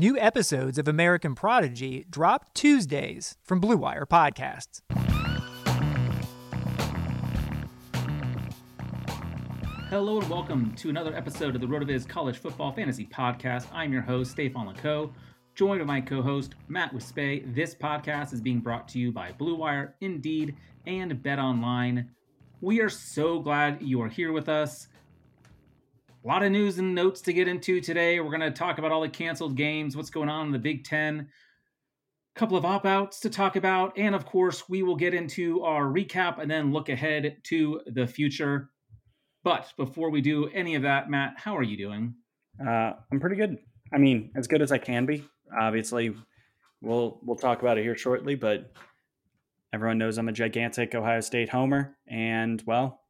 New episodes of American Prodigy drop Tuesdays from Blue Wire Podcasts. Hello and welcome to another episode of the RotoViz College Football Fantasy Podcast. I'm your host, Stefan Laco, joined by my co-host, Matt Wispay. This podcast is being brought to you by Blue Wire, Indeed, and Bet Online. We are so glad you are here with us. A lot of news and notes to get into today. We're going to talk about all the canceled games, what's going on in the Big Ten, a couple of op outs to talk about, and of course, we will get into our recap and then look ahead to the future. But before we do any of that, Matt, how are you doing? Uh, I'm pretty good. I mean, as good as I can be. Obviously, we'll we'll talk about it here shortly, but everyone knows I'm a gigantic Ohio State homer, and well,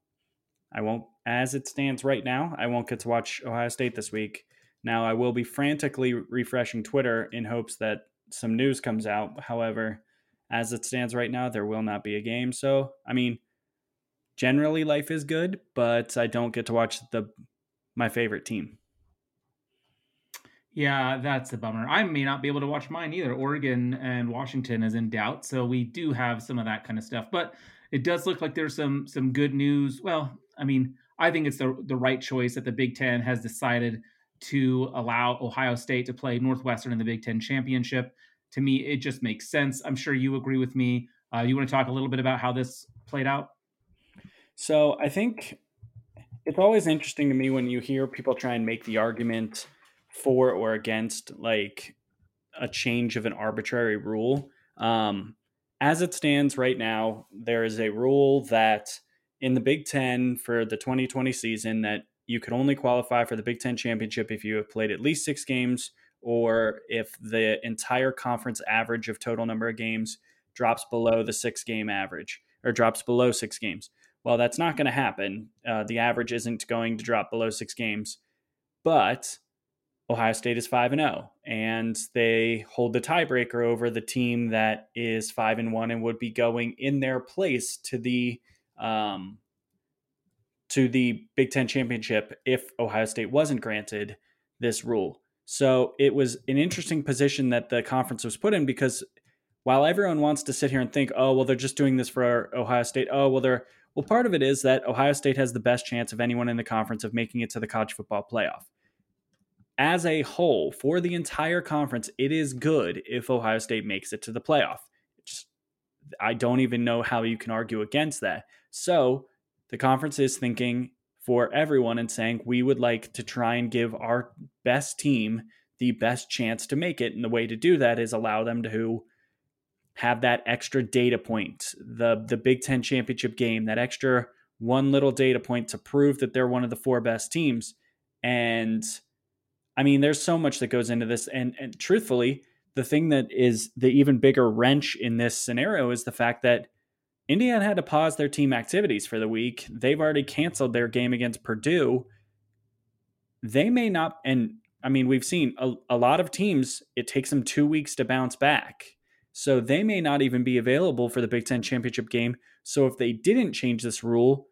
I won't as it stands right now, I won't get to watch Ohio State this week. Now, I will be frantically refreshing Twitter in hopes that some news comes out. However, as it stands right now, there will not be a game. So, I mean, generally life is good, but I don't get to watch the my favorite team. Yeah, that's a bummer. I may not be able to watch mine either. Oregon and Washington is in doubt, so we do have some of that kind of stuff. But it does look like there's some some good news. Well, I mean, I think it's the the right choice that the Big Ten has decided to allow Ohio State to play Northwestern in the Big Ten championship. To me, it just makes sense. I'm sure you agree with me. Uh, you want to talk a little bit about how this played out? So I think it's always interesting to me when you hear people try and make the argument for or against like a change of an arbitrary rule. Um, as it stands right now, there is a rule that in the Big Ten for the 2020 season that you could only qualify for the Big Ten championship if you have played at least six games or if the entire conference average of total number of games drops below the six game average or drops below six games. Well, that's not going to happen. Uh, the average isn't going to drop below six games, but Ohio State is 5 and 0 and they hold the tiebreaker over the team that is 5 and 1 and would be going in their place to the um, to the Big Ten championship if Ohio State wasn't granted this rule. So it was an interesting position that the conference was put in because while everyone wants to sit here and think, oh, well, they're just doing this for Ohio State. Oh, well, they're well, part of it is that Ohio State has the best chance of anyone in the conference of making it to the college football playoff. as a whole, for the entire conference, it is good if Ohio State makes it to the playoff. I don't even know how you can argue against that. So the conference is thinking for everyone and saying we would like to try and give our best team the best chance to make it. And the way to do that is allow them to have that extra data point, the the Big Ten championship game, that extra one little data point to prove that they're one of the four best teams. And I mean, there's so much that goes into this. And, and truthfully, the thing that is the even bigger wrench in this scenario is the fact that Indiana had to pause their team activities for the week. They've already canceled their game against Purdue. They may not, and I mean, we've seen a, a lot of teams, it takes them two weeks to bounce back. So they may not even be available for the Big Ten championship game. So if they didn't change this rule,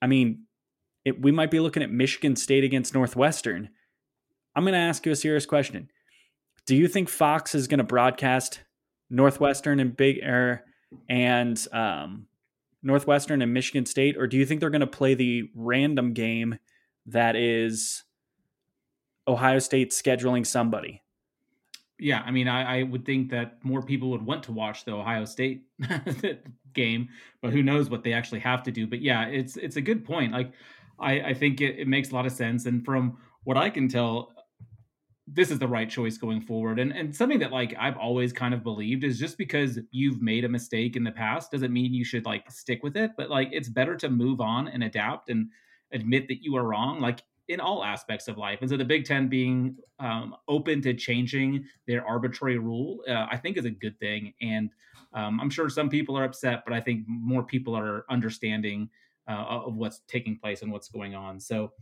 I mean, it, we might be looking at Michigan State against Northwestern. I'm going to ask you a serious question. Do you think Fox is going to broadcast Northwestern and Big Air and um, Northwestern and Michigan State, or do you think they're going to play the random game that is Ohio State scheduling somebody? Yeah, I mean, I, I, would think that more people would want to watch the Ohio State game, but who knows what they actually have to do. But yeah, it's it's a good point. Like, I, I think it, it makes a lot of sense, and from what I can tell, this is the right choice going forward. And and something that like I've always kind of believed is just because you've made a mistake in the past doesn't mean you should like stick with it. But like it's better to move on and adapt and admit that you are wrong. Like in all aspects of life. And so the Big Ten being um, open to changing their arbitrary rule, uh, I think is a good thing. And um, I'm sure some people are upset, but I think more people are understanding uh, of what's taking place and what's going on. So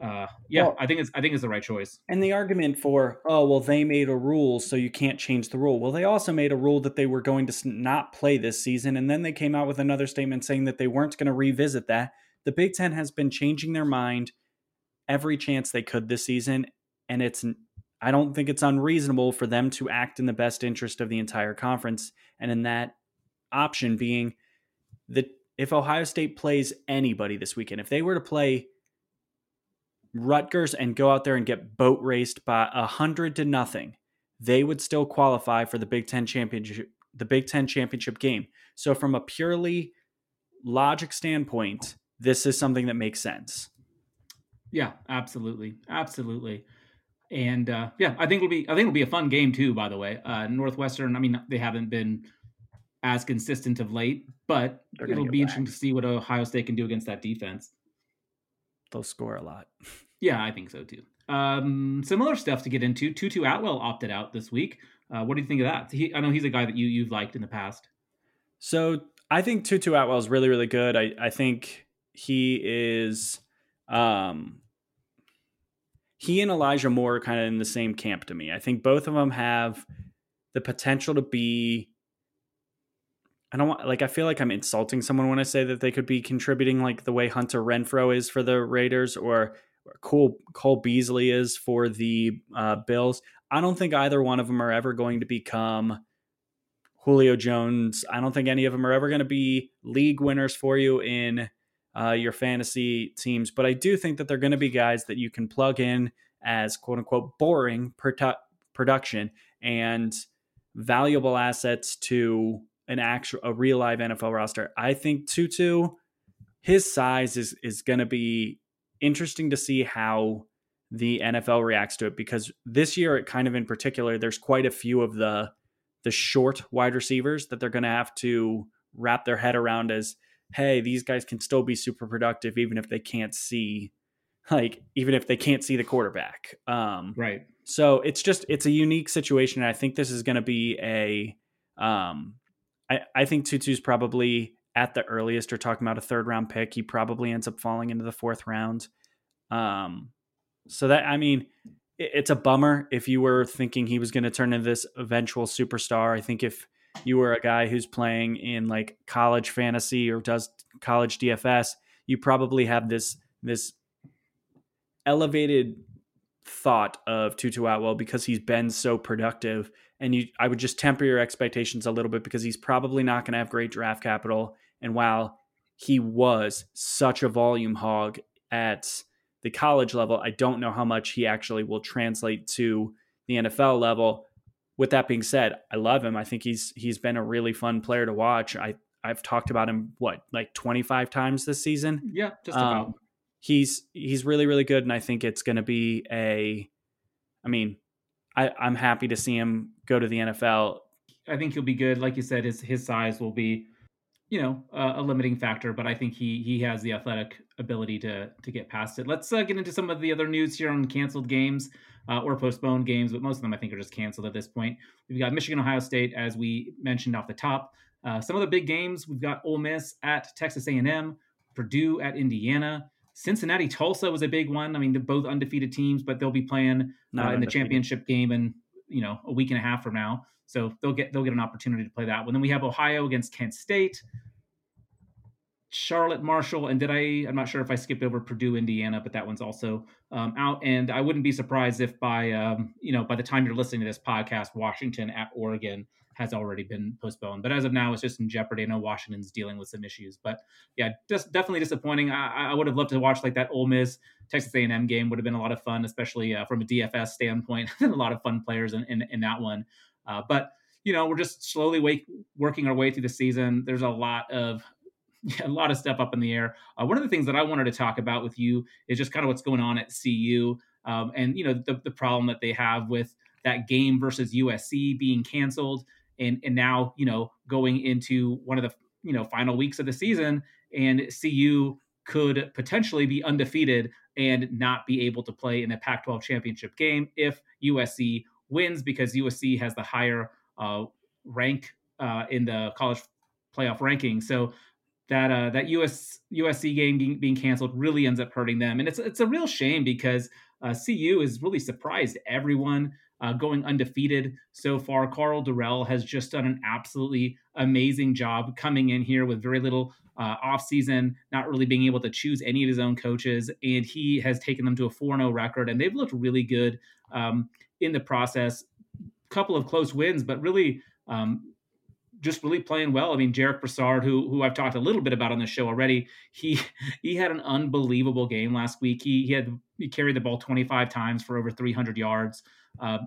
uh, yeah, well, I think it's I think it's the right choice. And the argument for oh well, they made a rule, so you can't change the rule. Well, they also made a rule that they were going to not play this season, and then they came out with another statement saying that they weren't going to revisit that. The Big Ten has been changing their mind every chance they could this season, and it's I don't think it's unreasonable for them to act in the best interest of the entire conference, and in that option being that if Ohio State plays anybody this weekend, if they were to play Rutgers and go out there and get boat raced by a hundred to nothing, they would still qualify for the Big Ten championship, the Big Ten championship game. So, from a purely logic standpoint, this is something that makes sense. Yeah, absolutely, absolutely, and uh, yeah, I think it'll be I think it'll be a fun game too. By the way, uh, Northwestern. I mean, they haven't been as consistent of late, but it'll be interesting to see what Ohio State can do against that defense they'll score a lot. Yeah, I think so too. Um, similar stuff to get into. Tutu Atwell opted out this week. Uh, what do you think of that? He, I know he's a guy that you you've liked in the past. So I think Tutu Atwell is really really good. I I think he is. Um, he and Elijah Moore are kind of in the same camp to me. I think both of them have the potential to be I don't want like I feel like I'm insulting someone when I say that they could be contributing like the way Hunter Renfrow is for the Raiders or, Cole Cole Beasley is for the uh, Bills. I don't think either one of them are ever going to become Julio Jones. I don't think any of them are ever going to be league winners for you in uh, your fantasy teams. But I do think that they're going to be guys that you can plug in as quote unquote boring produ- production and valuable assets to an actual a real live NFL roster. I think Tutu, his size is is going to be interesting to see how the NFL reacts to it because this year, it kind of in particular, there's quite a few of the the short wide receivers that they're going to have to wrap their head around as hey these guys can still be super productive even if they can't see like even if they can't see the quarterback um right so it's just it's a unique situation and i think this is going to be a um I, I think Tutu's probably at the earliest or talking about a third round pick. He probably ends up falling into the fourth round. Um, so that I mean, it, it's a bummer if you were thinking he was going to turn into this eventual superstar. I think if you were a guy who's playing in like college fantasy or does college DFS, you probably have this this elevated thought of Tutu Atwell because he's been so productive and you I would just temper your expectations a little bit because he's probably not going to have great draft capital. And while he was such a volume hog at the college level. I don't know how much he actually will translate to the NFL level. With that being said, I love him. I think he's he's been a really fun player to watch. I I've talked about him what like 25 times this season. Yeah, just about. Um, he's he's really really good, and I think it's going to be a. I mean, I, I'm happy to see him go to the NFL. I think he'll be good. Like you said, his his size will be, you know, uh, a limiting factor, but I think he he has the athletic ability to to get past it. Let's uh, get into some of the other news here on canceled games uh, or postponed games, but most of them I think are just canceled at this point. We've got Michigan, Ohio State, as we mentioned off the top. Uh, some of the big games we've got Ole Miss at Texas A&M, Purdue at Indiana. Cincinnati Tulsa was a big one. I mean, they're both undefeated teams, but they'll be playing uh, in the championship game in you know a week and a half from now. So they'll get they'll get an opportunity to play that one. Then we have Ohio against Kent State, Charlotte Marshall, and did I? I'm not sure if I skipped over Purdue Indiana, but that one's also um, out. And I wouldn't be surprised if by um, you know by the time you're listening to this podcast, Washington at Oregon has already been postponed. But as of now, it's just in jeopardy. I know Washington's dealing with some issues, but yeah, just definitely disappointing. I, I would have loved to watch like that Ole Miss Texas A&M game would have been a lot of fun, especially uh, from a DFS standpoint. a lot of fun players in, in, in that one. Uh, but you know, we're just slowly wake, working our way through the season. There's a lot of a lot of stuff up in the air. Uh, one of the things that I wanted to talk about with you is just kind of what's going on at CU, um, and you know the, the problem that they have with that game versus USC being canceled and and now you know going into one of the you know final weeks of the season and CU could potentially be undefeated and not be able to play in the Pac-12 championship game if USC wins because USC has the higher uh, rank uh, in the college playoff ranking. So that uh, that US USC game being, canceled really ends up hurting them, and it's it's a real shame because uh, CU has really surprised everyone uh, going undefeated so far. Karl Dorrell has just done an absolutely amazing job coming in here with very little uh, offseason, not really being able to choose any of his own coaches. And he has taken them to a 4 0 record, and they've looked really good um, in the process. Couple of close wins, but really. Um, just really playing well. I mean, Jarek Broussard, who who I've talked a little bit about on the show already, he he had an unbelievable game last week. He he had he carried the ball 25 times for over 300 yards. Uh,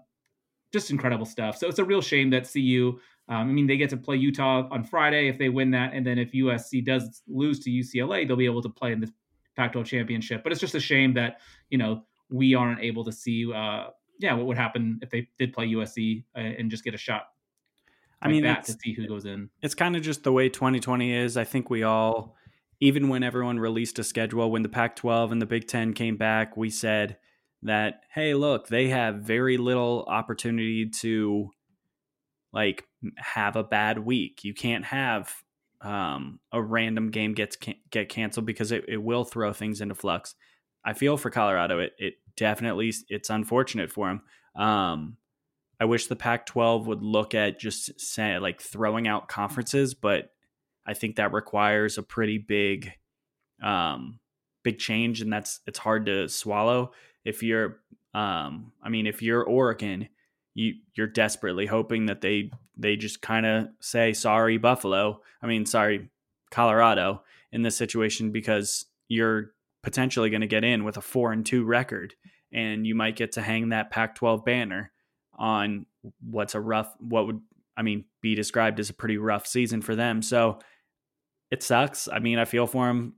just incredible stuff. So it's a real shame that CU. Um, I mean, they get to play Utah on Friday if they win that, and then if USC does lose to UCLA, they'll be able to play in the Pac-12 championship. But it's just a shame that you know we aren't able to see. Uh, yeah, what would happen if they did play USC uh, and just get a shot? Like I mean, that to see who goes in. It's kind of just the way 2020 is. I think we all, even when everyone released a schedule, when the Pac-12 and the Big Ten came back, we said that hey look they have very little opportunity to like have a bad week. You can't have um, a random game gets can- get canceled because it, it will throw things into flux. I feel for colorado. It, it definitely it's unfortunate for them um, i wish the pac 12 would look at just say, like throwing out conferences but i think that requires a pretty big um, big change and that's it's hard to swallow if you're um I mean if you're Oregon, you you're desperately hoping that they they just kind of say sorry Buffalo. I mean sorry Colorado in this situation because you're potentially going to get in with a 4 and 2 record and you might get to hang that Pac-12 banner on what's a rough what would I mean be described as a pretty rough season for them. So it sucks. I mean, I feel for them.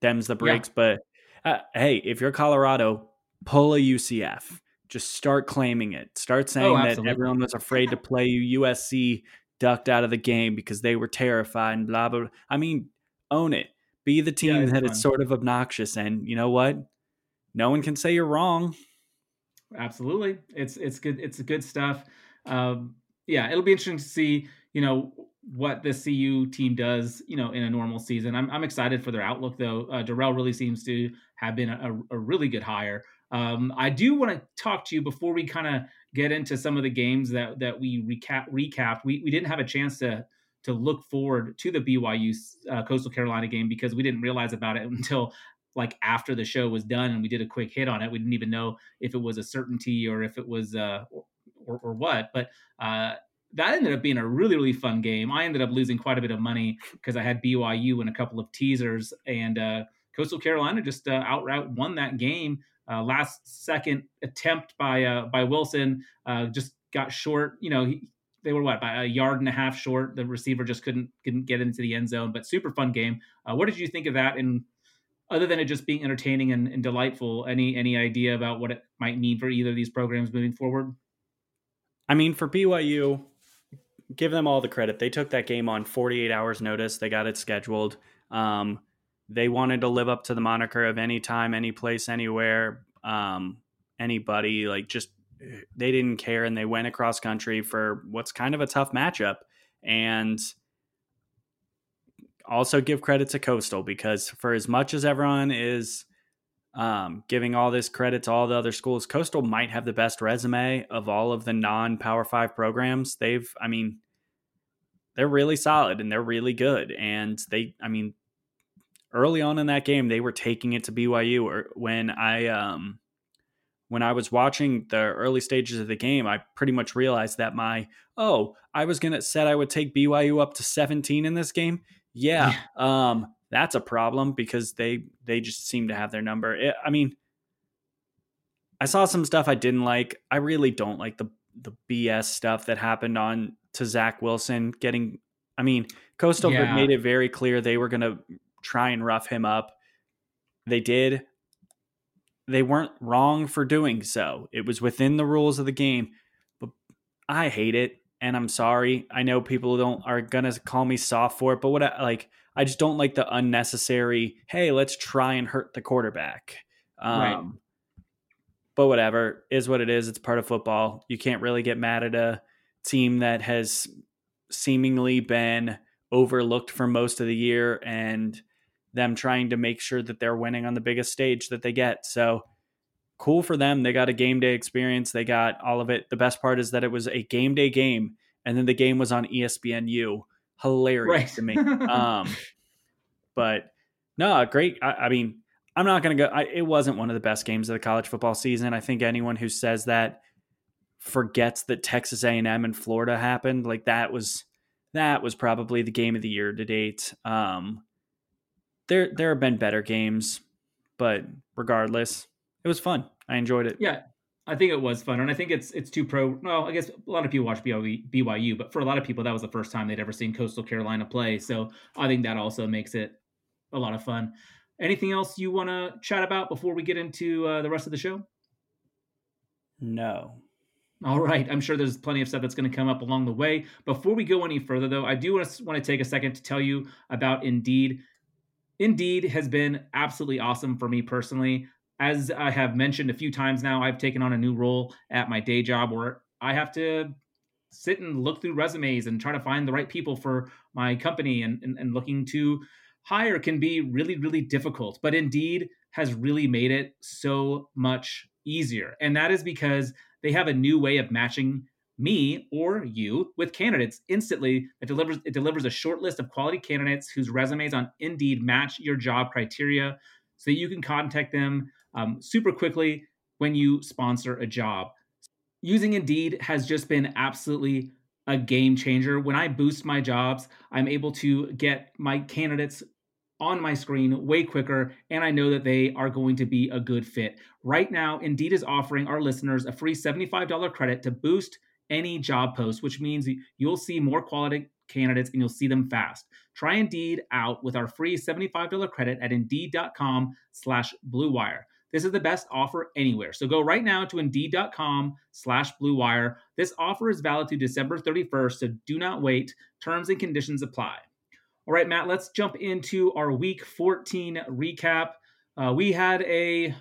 Them's the breaks, yeah. but uh, hey, if you're Colorado, pull a UCF. Just start claiming it. Start oh, saying oh, that everyone was afraid to play you. USC ducked out of the game because they were terrified and blah blah. blah. I mean, own it. Be the team yeah, that fun. it's sort of obnoxious, and you know what? No one can say you're wrong. Absolutely, it's it's good. It's good stuff. Um, yeah, it'll be interesting to see. You know, what the CU team does, you know, in a normal season. I'm, I'm excited for their outlook, though. Uh, Dorrell really seems to have been a, a really good hire. Um, I do want to talk to you before we kind of get into some of the games that that we recap recapped. We we didn't have a chance to to look forward to the BYU uh, Coastal Carolina game because we didn't realize about it until like after the show was done and we did a quick hit on it. We didn't even know if it was a certainty or if it was uh, or, or what. But uh, that ended up being a really really fun game. I ended up losing quite a bit of money because I had BYU in a couple of teasers, and uh, Coastal Carolina just uh, outright won that game. Uh, last second attempt by uh, by Wilson uh, just got short. You know, he, they were what by a yard and a half short. The receiver just couldn't couldn't get into the end zone. But super fun game. Uh, what did you think of that? And other than it just being entertaining and, and delightful, any any idea about what it might mean for either of these programs moving forward? I mean, for BYU, give them all the credit. They took that game on 48 hours notice. They got it scheduled. Um, they wanted to live up to the moniker of anytime, any place, anywhere, um, anybody. Like just they didn't care, and they went across country for what's kind of a tough matchup. And also give credit to Coastal because for as much as everyone is um, giving all this credit to all the other schools, Coastal might have the best resume of all of the non Power Five programs. They've, I mean, they're really solid and they're really good. And they, I mean, early on in that game, they were taking it to BYU. Or when I, um, when I was watching the early stages of the game, I pretty much realized that my oh, I was gonna said I would take BYU up to 17 in this game. Yeah, um, that's a problem because they they just seem to have their number. It, I mean, I saw some stuff I didn't like. I really don't like the the BS stuff that happened on to Zach Wilson getting. I mean, Coastal yeah. made it very clear they were going to try and rough him up. They did. They weren't wrong for doing so. It was within the rules of the game. But I hate it, and I'm sorry. I know people don't are gonna call me soft for it, but what I like I just don't like the unnecessary, hey, let's try and hurt the quarterback. Um, right. But whatever is what it is. It's part of football. You can't really get mad at a team that has seemingly been overlooked for most of the year and them trying to make sure that they're winning on the biggest stage that they get. So cool for them. They got a game day experience. They got all of it. The best part is that it was a game day game and then the game was on ESPNU hilarious right. to me. Um, but no, great. I, I mean, I'm not going to go. I, it wasn't one of the best games of the college football season. I think anyone who says that forgets that Texas A&M and Florida happened. Like that was that was probably the game of the year to date. Um, there there have been better games, but regardless, it was fun. I enjoyed it. Yeah, I think it was fun, and I think it's it's too pro. Well, I guess a lot of people watch BYU, but for a lot of people, that was the first time they'd ever seen Coastal Carolina play. So I think that also makes it a lot of fun. Anything else you want to chat about before we get into uh, the rest of the show? No. All right. I'm sure there's plenty of stuff that's going to come up along the way. Before we go any further, though, I do want to, want to take a second to tell you about Indeed. Indeed has been absolutely awesome for me personally as I have mentioned a few times now, I've taken on a new role at my day job where I have to sit and look through resumes and try to find the right people for my company and, and, and looking to hire can be really, really difficult. But Indeed has really made it so much easier. And that is because they have a new way of matching me or you with candidates instantly it delivers it delivers a short list of quality candidates whose resumes on indeed match your job criteria so that you can contact them um, super quickly when you sponsor a job. Using Indeed has just been absolutely a game changer. When I boost my jobs, I'm able to get my candidates on my screen way quicker, and I know that they are going to be a good fit. Right now, Indeed is offering our listeners a free $75 credit to boost any job post, which means you'll see more quality candidates and you'll see them fast. Try Indeed out with our free $75 credit at Indeed.com slash BlueWire. This is the best offer anywhere. So go right now to Indeed.com slash BlueWire. This offer is valid through December 31st, so do not wait. Terms and conditions apply. All right, Matt, let's jump into our Week 14 recap. Uh, we had a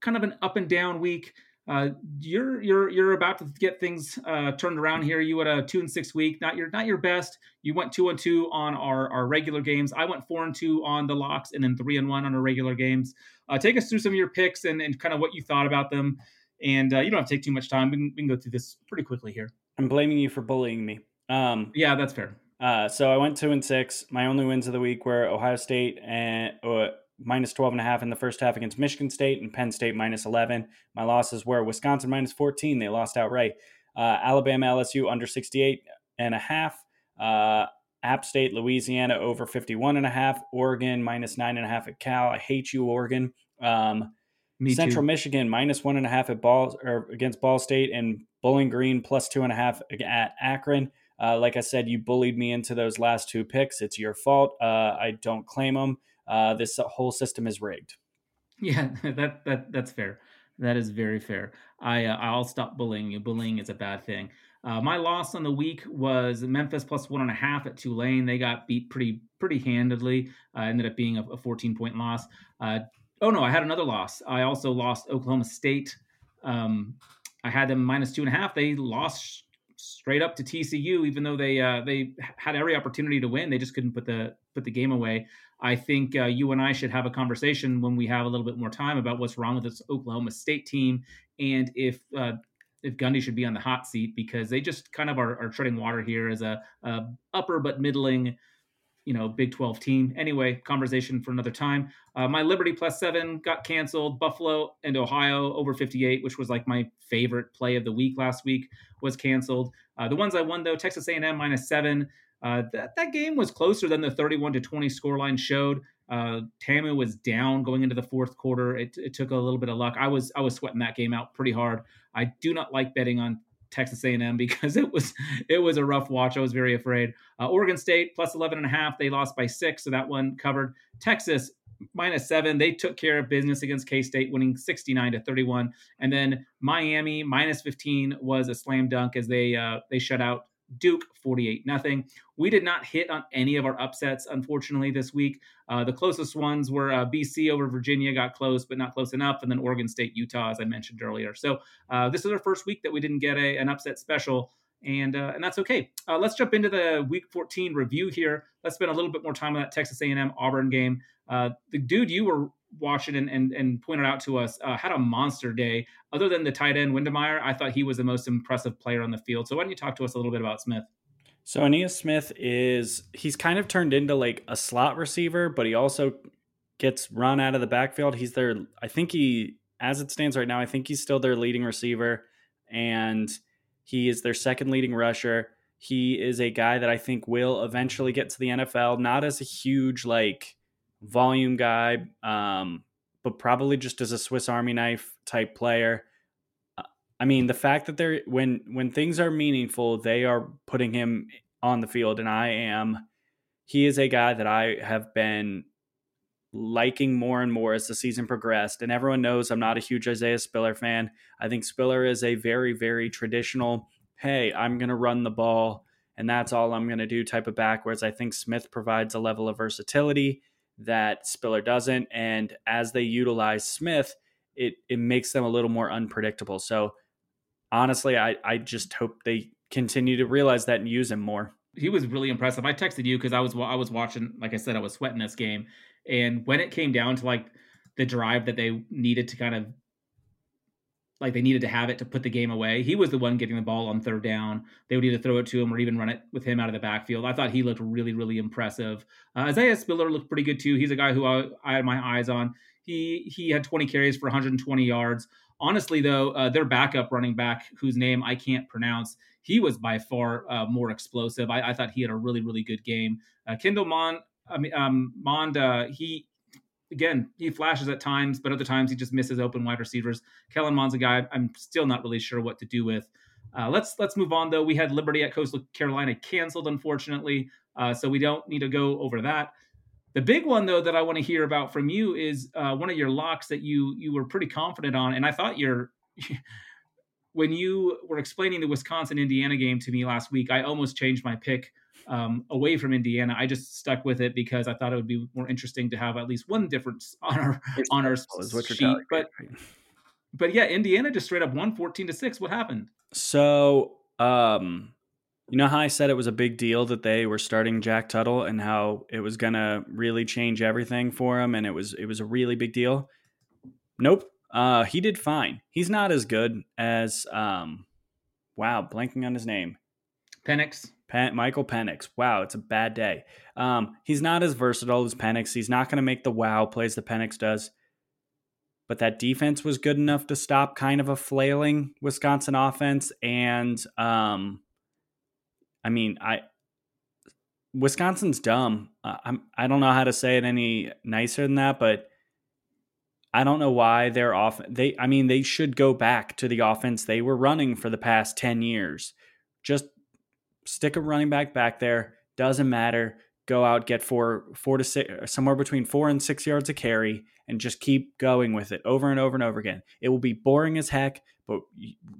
kind of an up and down week. Uh, you're you're you're about to get things uh, turned around here. You had a two and six week, not your not your best. You went two and two on our our regular games. I went four and two on the locks, and then three and one on our regular games. Uh, take us through some of your picks and, and kind of what you thought about them. And uh, you don't have to take too much time. We can, we can go through this pretty quickly here. I'm blaming you for bullying me. Um, yeah, that's fair. Uh, so I went two and six. My only wins of the week were Ohio State and uh, minus 12 and a half in the first half against Michigan State and Penn State minus 11. My losses were Wisconsin minus 14. They lost outright. Uh, Alabama LSU under 68 and a half. Uh, App State, Louisiana over 51 and a half, Oregon minus nine and a half at Cal. I hate you, Oregon. Um, Me Central. Michigan minus one and a half at Ball or against Ball State and Bowling Green plus two and a half at Akron. Uh, like I said, you bullied me into those last two picks. It's your fault. Uh, I don't claim them. Uh, this whole system is rigged. Yeah, that that that's fair. That is very fair. I uh, I'll stop bullying you. Bullying is a bad thing. Uh, my loss on the week was Memphis plus one and a half at Tulane. They got beat pretty pretty handedly. Uh, ended up being a, a 14 point loss. Uh, oh no, I had another loss. I also lost Oklahoma State. Um, I had them minus two and a half. They lost straight up to TCU, even though they uh, they had every opportunity to win. They just couldn't put the put the game away. I think uh, you and I should have a conversation when we have a little bit more time about what's wrong with this Oklahoma State team and if uh, if Gundy should be on the hot seat because they just kind of are, are treading water here as a, a upper but middling you know Big 12 team. Anyway, conversation for another time. Uh, my Liberty plus seven got canceled. Buffalo and Ohio over 58, which was like my favorite play of the week last week, was canceled. Uh, the ones I won though, Texas A&M minus seven. Uh, that that game was closer than the 31 to 20 scoreline showed. Uh, Tamu was down going into the fourth quarter. It, it took a little bit of luck. I was I was sweating that game out pretty hard. I do not like betting on Texas A&M because it was it was a rough watch. I was very afraid. Uh, Oregon State plus 11 and a half. They lost by six, so that one covered. Texas minus seven. They took care of business against K State, winning 69 to 31. And then Miami minus 15 was a slam dunk as they uh, they shut out Duke 48 nothing. We did not hit on any of our upsets, unfortunately, this week. Uh, the closest ones were uh, BC over Virginia, got close, but not close enough. And then Oregon State, Utah, as I mentioned earlier. So uh, this is our first week that we didn't get a, an upset special. And, uh, and that's okay. Uh, let's jump into the Week 14 review here. Let's spend a little bit more time on that Texas A&M Auburn game. Uh, the dude you were watching and, and, and pointed out to us uh, had a monster day. Other than the tight end Wydermyer, I thought he was the most impressive player on the field. So why don't you talk to us a little bit about Smith? So Ainias Smith is he's kind of turned into like a slot receiver, but he also gets run out of the backfield. He's their I think he as it stands right now, I think he's still their leading receiver and he is their second leading rusher. He is a guy that I think will eventually get to the NFL, not as a huge like volume guy, um, but probably just as a Swiss Army knife type player. Uh, I mean, the fact that they're when when things are meaningful, they are putting him on the field, and I am. He is a guy that I have been liking more and more as the season progressed. And everyone knows I'm not a huge Isaiah Spiller fan. I think Spiller is a very, very traditional, hey, I'm going to run the ball and that's all I'm going to do type of back. Whereas I think Smith provides a level of versatility that Spiller doesn't. And as they utilize Smith, it, it makes them a little more unpredictable. So honestly, I, I just hope they continue to realize that and use him more. He was really impressive. I texted you because I was I was watching, like I said, I was sweating this game, and when it came down to like the drive that they needed to kind of like they needed to have it to put the game away. He was the one getting the ball on third down. They would either throw it to him or even run it with him out of the backfield. I thought he looked really, really impressive. Uh, Isaiah Spiller looked pretty good too. He's a guy who I, I, had my eyes on. He he had 20 carries for 120 yards. Honestly, though, uh, their backup running back, whose name I can't pronounce, he was by far uh, more explosive. I, I, thought he had a really, really good game. Uh, Kendall Mond, I mean, um, Mond, uh, he again he flashes at times, but other times he just misses open wide receivers. Kellen Mond's a guy I'm still not really sure what to do with. Uh, let's let's move on though. We had Liberty at Coastal Carolina canceled, unfortunately, uh, so we don't need to go over that. The big one though that I want to hear about from you is uh, one of your locks that you you were pretty confident on, and I thought your when you were explaining the Wisconsin Indiana game to me last week, I almost changed my pick um, away from Indiana. I just stuck with it because I thought it would be more interesting to have at least one difference on our it's on our sheet. But but yeah, Indiana just straight up won fourteen to six. What happened? So um, you know how I said it was a big deal that they were starting Jack Tuttle and how it was gonna really change everything for him, and it was it was a really big deal. Nope. Uh, he did fine. He's not as good as um, wow, blanking on his name. Penix. Michael Penix. Wow, it's a bad day. Um, he's not as versatile as Penix. He's not going to make the wow plays that Penix does. But that defense was good enough to stop kind of a flailing Wisconsin offense. And um, I mean, I Wisconsin's dumb. Uh, I'm I don't know how to say it any nicer than that, but I don't know why they're off. They I mean they should go back to the offense they were running for the past ten years. Just stick a running back back there. Doesn't matter. Go out, get four four to six, somewhere between four and six yards a carry, and just keep going with it over and over and over again. It will be boring as heck, but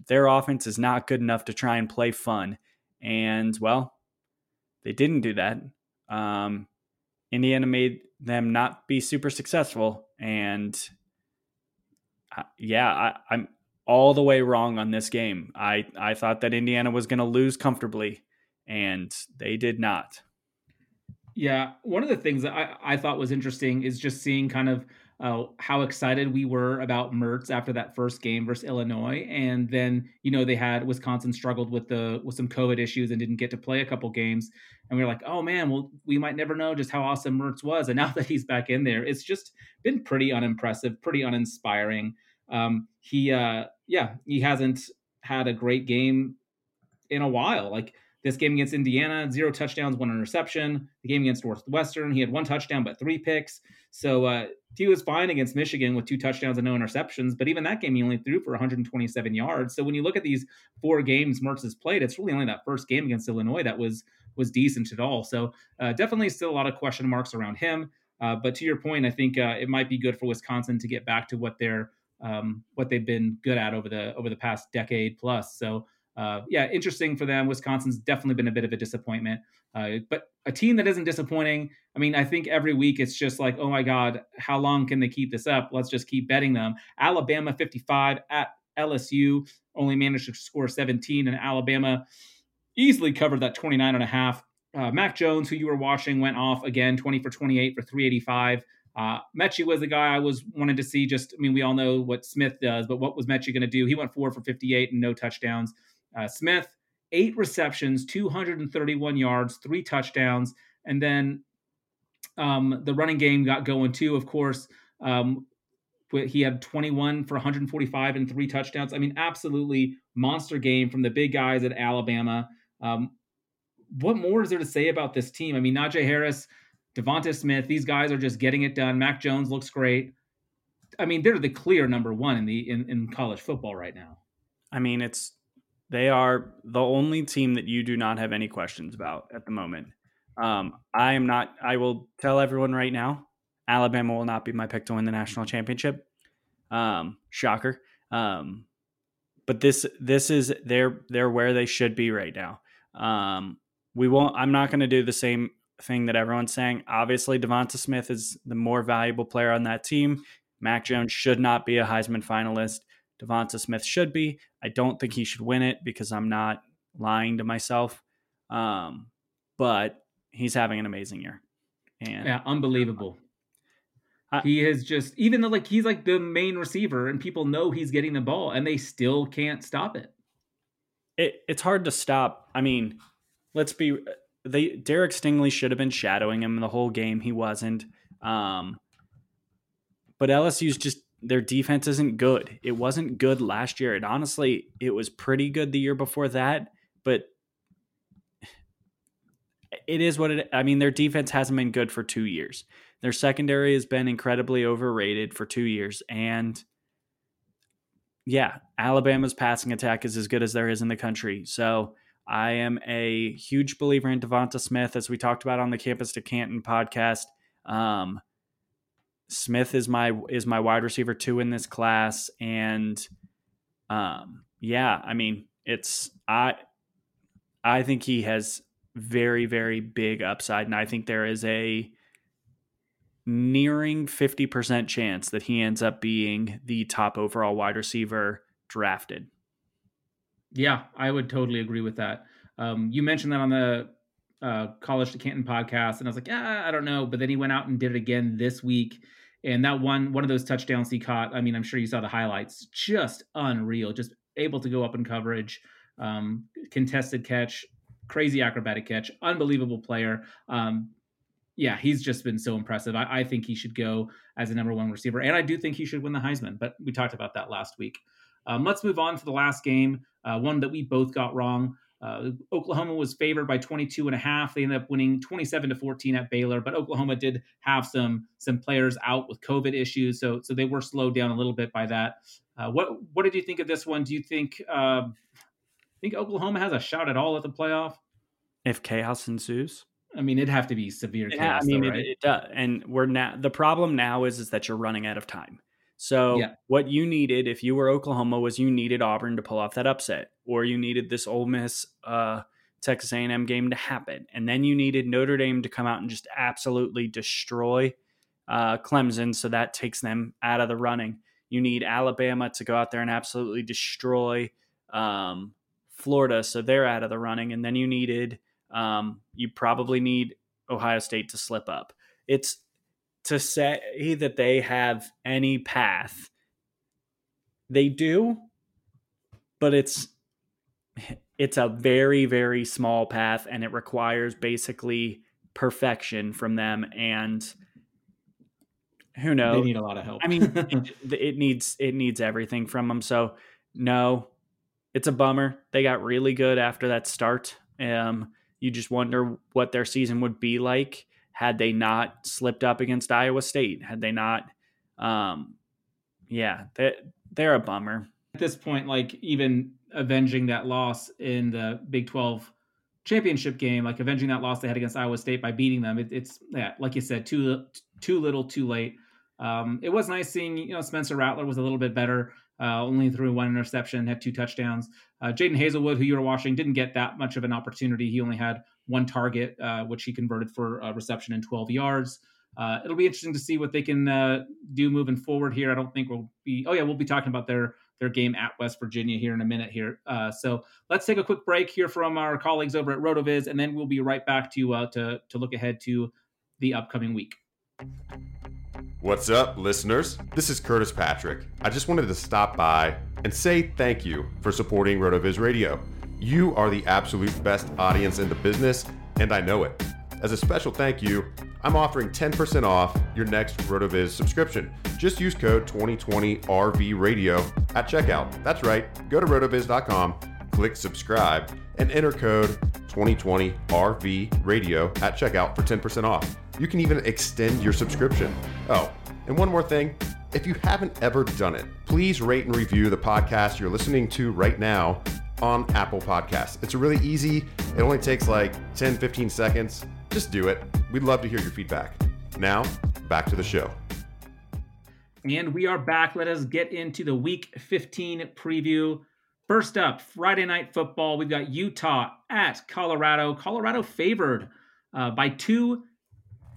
their offense is not good enough to try and play fun. And well, they didn't do that. Um, Indiana made them not be super successful, and uh, yeah, I, I'm all the way wrong on this game. I I thought that Indiana was going to lose comfortably, and they did not. Yeah, one of the things that I, I thought was interesting is just seeing kind of uh, how excited we were about Mertz after that first game versus Illinois, and then you know they had Wisconsin struggled with the with some COVID issues and didn't get to play a couple games, and we were like, oh man, well we might never know just how awesome Mertz was, and now that he's back in there, it's just been pretty unimpressive, pretty uninspiring. Um, he, uh, yeah, he hasn't had a great game in a while, like. This game against Indiana, zero touchdowns, one interception. The game against Northwestern, he had one touchdown but three picks. So uh, he was fine against Michigan with two touchdowns and no interceptions, but even that game he only threw for 127 yards. So when you look at these four games Mertz has played, it's really only that first game against Illinois that was was decent at all. So uh, definitely still a lot of question marks around him. Uh, but to your point, I think uh, it might be good for Wisconsin to get back to what they're um, what they've been good at over the over the past decade plus. So uh, yeah, interesting for them. Wisconsin's definitely been a bit of a disappointment, uh, but a team that isn't disappointing. I mean, I think every week it's just like, oh my God, how long can they keep this up? Let's just keep betting them. Alabama 55 at LSU only managed to score 17, and Alabama easily covered that 29 and a half. Uh, Mac Jones, who you were watching, went off again, 20 for 28 for 385. Uh, Metchie was the guy I was wanted to see. Just, I mean, we all know what Smith does, but what was Metchie going to do? He went four for 58 and no touchdowns. Uh, Smith, eight receptions, 231 yards, three touchdowns. And then um, the running game got going too, of course. Um, he had 21 for 145 and three touchdowns. I mean, absolutely monster game from the big guys at Alabama. Um, what more is there to say about this team? I mean, Najee Harris, Devonta Smith, these guys are just getting it done. Mac Jones looks great. I mean, they're the clear number one in the in, in college football right now. I mean, it's they are the only team that you do not have any questions about at the moment. Um, I am not. I will tell everyone right now. Alabama will not be my pick to win the national championship. Um, shocker. Um, but this this is they're they're where they should be right now. Um, we won't. I'm not going to do the same thing that everyone's saying. Obviously, Devonta Smith is the more valuable player on that team. Mac Jones should not be a Heisman finalist. Devonta Smith should be. I don't think he should win it because I'm not lying to myself. Um, but he's having an amazing year. And yeah, unbelievable. He is just even though like he's like the main receiver and people know he's getting the ball and they still can't stop it. It it's hard to stop. I mean, let's be they Derek Stingley should have been shadowing him the whole game. He wasn't. Um, but LSU's just their defense isn't good. It wasn't good last year. It honestly, it was pretty good the year before that, but it is what it I mean, their defense hasn't been good for 2 years. Their secondary has been incredibly overrated for 2 years and yeah, Alabama's passing attack is as good as there is in the country. So, I am a huge believer in Devonta Smith as we talked about on the Campus to Canton podcast. Um, Smith is my is my wide receiver two in this class, and um, yeah, I mean it's I I think he has very very big upside, and I think there is a nearing 50% chance that he ends up being the top overall wide receiver drafted. Yeah, I would totally agree with that. Um, you mentioned that on the uh, College to Canton podcast, and I was like, yeah, I don't know. But then he went out and did it again this week and that one one of those touchdowns he caught, I mean, I'm sure you saw the highlights, just unreal, just able to go up in coverage, um, contested catch, crazy acrobatic catch, unbelievable player. Um, yeah, he's just been so impressive. I, I, think he should go as a number one receiver, and I do think he should win the Heisman. But we talked about that last week. Um, let's move on to the last game, uh, one that we both got wrong. Uh, Oklahoma was favored by 22 and a half. They ended up winning 27 to 14 at Baylor, but Oklahoma did have some some players out with COVID issues, so so they were slowed down a little bit by that. Uh, what what did you think of this one? Do you think uh, think Oklahoma has a shot at all at the playoff? If chaos ensues, I mean, it'd have to be severe chaos. Yeah, I mean, though, right? it, it does. And we're now the problem now is is that you're running out of time. So Yeah. what you needed if you were Oklahoma was you needed Auburn to pull off that upset, or you needed this Ole Miss uh, Texas A&M game to happen, and then you needed Notre Dame to come out and just absolutely destroy uh, Clemson, so that takes them out of the running. You need Alabama to go out there and absolutely destroy um, Florida, so they're out of the running, and then you needed um, you probably need Ohio State to slip up. It's to say that they have any path. They do, but it's it's a very very small path and it requires basically perfection from them and who knows they need a lot of help. I mean, it, it needs it needs everything from them. So no, it's a bummer. They got really good after that start. Um, you just wonder what their season would be like had they not slipped up against Iowa State. Had they not, um, yeah, they they're a bummer. at this point, like even avenging that loss in the Big 12 championship game, like avenging that loss they had against Iowa State by beating them, it, it's yeah, like you said, too too little, too late. Um, it was nice seeing you know Spencer Rattler was a little bit better. Uh, only threw one interception, had two touchdowns. Uh, Jaden Hazelwood, who you were watching, didn't get that much of an opportunity. He only had one target, uh, which he converted for a reception in 12 yards. Uh, it'll be interesting to see what they can uh, do moving forward here. I don't think we'll be. Oh yeah, we'll be talking about their their game at West Virginia here in a minute here. Uh, so let's take a quick break here from our colleagues over at RotoViz, and then we'll be right back to uh, to to look ahead to the upcoming week. What's up, listeners? This is Curtis Patrick. I just wanted to stop by and say thank you for supporting RotoViz Radio. You are the absolute best audience in the business, and I know it. As a special thank you, I'm offering 10% off your next RotoViz subscription. Just use code 2020RV Radio at checkout. That's right. Go to rotoviz.com, click subscribe, and enter code 2020RV Radio at checkout for 10% off. You can even extend your subscription. Oh, and one more thing. If you haven't ever done it, please rate and review the podcast you're listening to right now on Apple Podcasts. It's really easy. It only takes like 10, 15 seconds. Just do it. We'd love to hear your feedback. Now, back to the show. And we are back. Let us get into the week 15 preview. First up, Friday night football. We've got Utah at Colorado. Colorado favored uh, by two.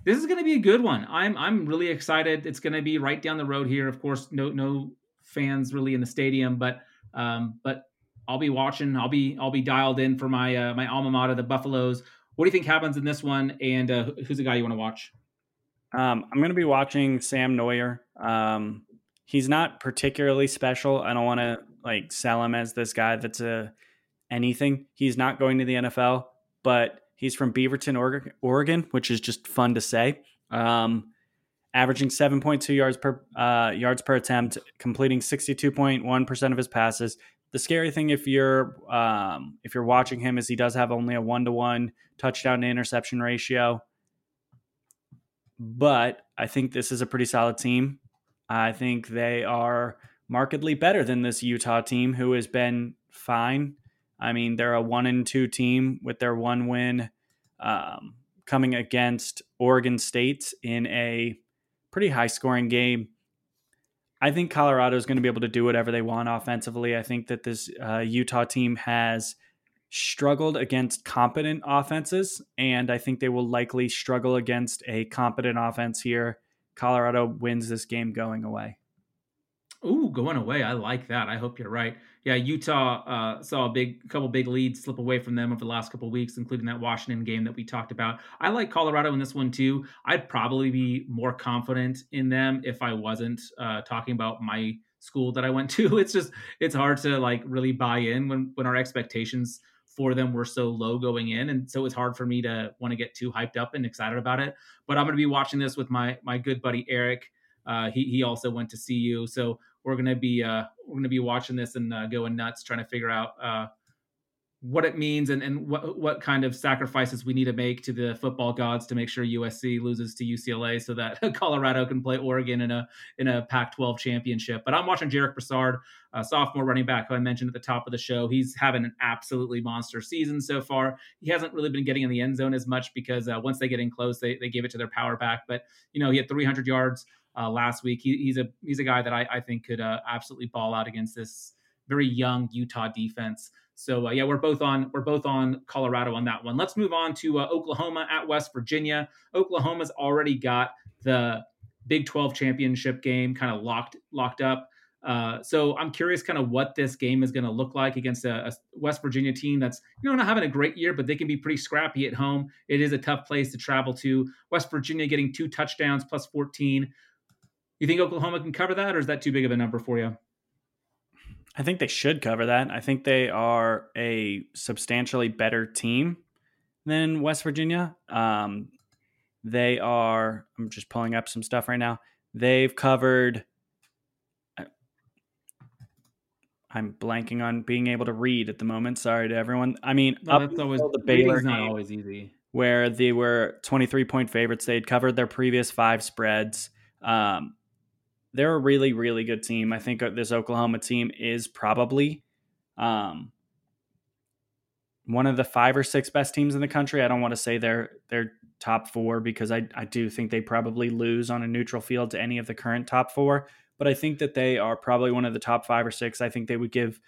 This is going to be a good one. I'm I'm really excited. It's going to be right down the road here. Of course, no no fans really in the stadium, but um, but I'll be watching. I'll be I'll be dialed in for my uh, my alma mater, the Buffaloes. What do you think happens in this one? And uh, who's the guy you want to watch? Um, I'm going to be watching Sam Noyer. Um, he's not particularly special. I don't want to like sell him as this guy that's a anything. He's not going to the NFL, but he's from Beaverton, Oregon, which is just fun to say. Um, averaging 7.2 yards per uh, yards per attempt, completing 62.1 percent of his passes. The scary thing, if you're um, if you're watching him, is he does have only a one to one touchdown to interception ratio but I think this is a pretty solid team. I think they are markedly better than this Utah team, who has been fine. I mean, they're a one and two team with their one win um, coming against Oregon State in a pretty high scoring game. I think Colorado is going to be able to do whatever they want offensively. I think that this uh, Utah team has struggled against competent offenses, and I think they will likely struggle against a competent offense here. Colorado wins this game going away. Ooh, going away. I like that. I hope you're right. Yeah, Utah uh, saw a big couple big leads slip away from them over the last couple weeks, including that Washington game that we talked about. I like Colorado in this one too. I'd probably be more confident in them if I wasn't uh, talking about my school that I went to. It's just it's hard to like really buy in when when our expectations for them were so low going in, and so it's hard for me to want to get too hyped up and excited about it. But I'm going to be watching this with my my good buddy Eric. Uh, he he also went to CU, so we're gonna be uh, we're gonna be watching this and uh, going nuts, trying to figure out uh, what it means and, and what what kind of sacrifices we need to make to the football gods to make sure USC loses to UCLA so that Colorado can play Oregon in a in a Pac-12 championship. But I'm watching Jarek Broussard, sophomore running back who I mentioned at the top of the show. He's having an absolutely monster season so far. He hasn't really been getting in the end zone as much because uh, once they get in close, they they give it to their power back. But you know he had 300 yards uh, last week. He, he's a he's a guy that I, I think could uh, absolutely ball out against this very young Utah defense. So uh, yeah, we're both on we're both on Colorado on that one. Let's move on to uh, Oklahoma at West Virginia. Oklahoma's already got the Big 12 championship game kind of locked locked up. Uh, so I'm curious, kind of what this game is going to look like against a, a, West Virginia team that's you know not having a great year, but they can be pretty scrappy at home. It is a tough place to travel to. West Virginia getting two touchdowns plus 14. You think Oklahoma can cover that, or is that too big of a number for you? I think they should cover that. I think they are a substantially better team than West Virginia. Um, they are, I'm just pulling up some stuff right now. They've covered, I'm blanking on being able to read at the moment. Sorry to everyone. I mean, no, up always, the Baylor not game, always easy. Where they were 23 point favorites. They'd covered their previous five spreads. Um, they're a really really good team. I think uh, this Oklahoma team is probably um, one of the five or six best teams in the country. I don't want to say they're they're top four because I I do think they probably lose on a neutral field to any of the current top four. But I think that they are probably one of the top five or six. I think they would give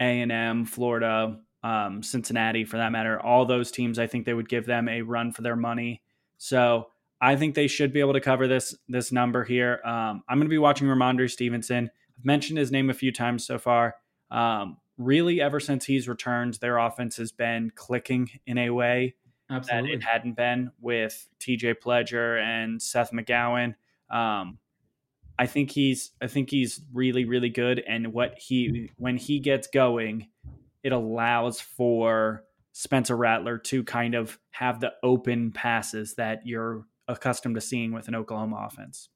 A and M, Florida, um, Cincinnati, for that matter, all those teams. I think they would give them a run for their money. So I think they should be able to cover this this number here. Um, I'm going to be watching Rhamondre Stevenson. I've mentioned his name a few times so far. Um, really, ever since he's returned, their offense has been clicking in a way Absolutely. that it hadn't been with T.J. Pledger and Seth McGowan. Um, I think he's I think he's really really good, and what he when he gets going, it allows for Spencer Rattler to kind of have the open passes that you're accustomed to seeing with an Oklahoma offense.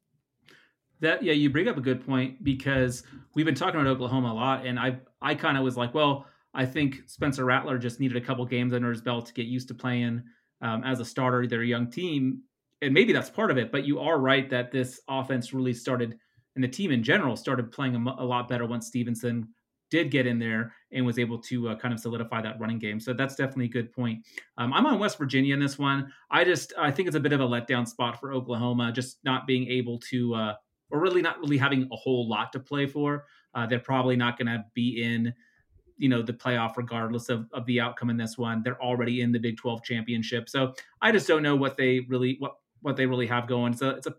That yeah, you bring up a good point because we've been talking about Oklahoma a lot, and I I kind of was like, well, I think Spencer Rattler just needed a couple games under his belt to get used to playing um, as a starter. They're a young team, and maybe that's part of it. But you are right that this offense really started, and the team in general started playing a, a lot better once Stevenson did get in there and was able to uh, kind of solidify that running game. So that's definitely a good point. Um, I'm on West Virginia in this one. I just I think it's a bit of a letdown spot for Oklahoma, just not being able to, uh, or really not really having a whole lot to play for. Uh, they're probably not going to be in, you know, the playoff regardless of, of the outcome in this one. They're already in the Big 12 championship, so I just don't know what they really what what they really have going. So it's a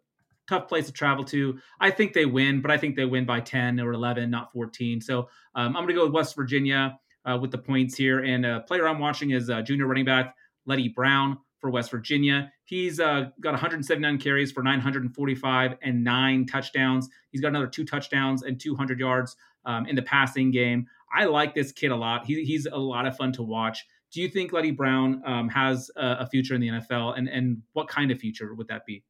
tough place to travel to. I think they win, but I think they win by 10 or 11, not 14. So um, I'm going to go with West Virginia uh, with the points here. And a player I'm watching is uh, junior running back Leddie Brown for West Virginia. He's uh, got 179 carries for 945 and nine touchdowns. He's got another two touchdowns and 200 yards um, in the passing game. I like this kid a lot. He, he's a lot of fun to watch. Do you think Leddie Brown um, has a, a, future in the NFL, and and what kind of future would that be?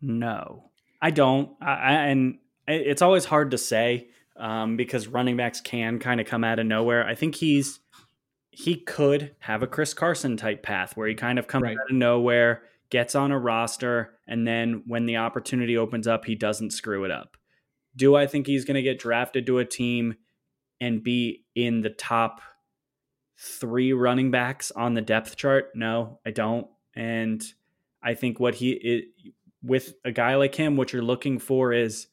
No, I don't. I, and it's always hard to say um, because running backs can kind of come out of nowhere. I think he's he could have a Chris Carson type path where he kind of comes right. out of nowhere, gets on a roster, and then when the opportunity opens up, he doesn't screw it up. Do I think he's going to get drafted to a team and be in the top three running backs on the depth chart? No, I don't. And I think what he it, with a guy like him, what you're looking for is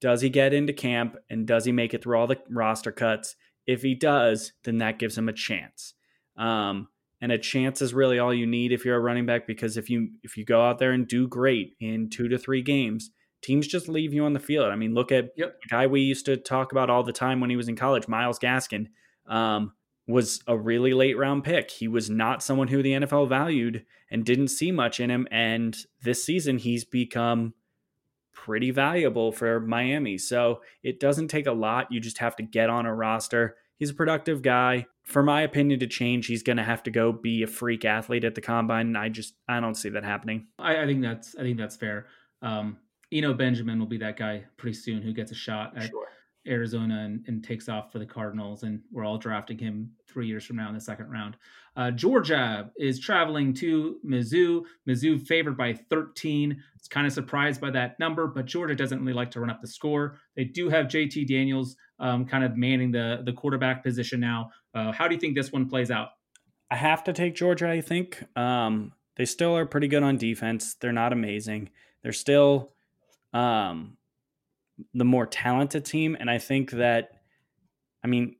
does he get into camp and does he make it through all the roster cuts? If he does, then that gives him a chance. Um, and a chance is really all you need if you're a running back because if you if you go out there and do great in two to three games, teams just leave you on the field. I mean, look at yep. the guy we used to talk about all the time when he was in college, Myles Gaskin. Um, was a really late round pick. He was not someone who the NFL valued and didn't see much in him. And this season, he's become pretty valuable for Miami. So it doesn't take a lot. You just have to get on a roster. He's a productive guy. For my opinion to change, he's going to have to go be a freak athlete at the combine. And I just, I don't see that happening. I, I think that's, I think that's fair. Um, Eno Benjamin will be that guy pretty soon who gets a shot at, sure Arizona and, and, takes off for the Cardinals, and we're all drafting him three years from now in the second round. Uh, Georgia is traveling to Mizzou. Mizzou favored by 13. It's kind of surprised by that number, but Georgia doesn't really like to run up the score. They do have JT Daniels um, kind of manning the the quarterback position now. Uh, how do you think this one plays out? I have to take Georgia. I think um, they still are pretty good on defense. They're not amazing. They're still um, the more talented team. And I think that, I mean,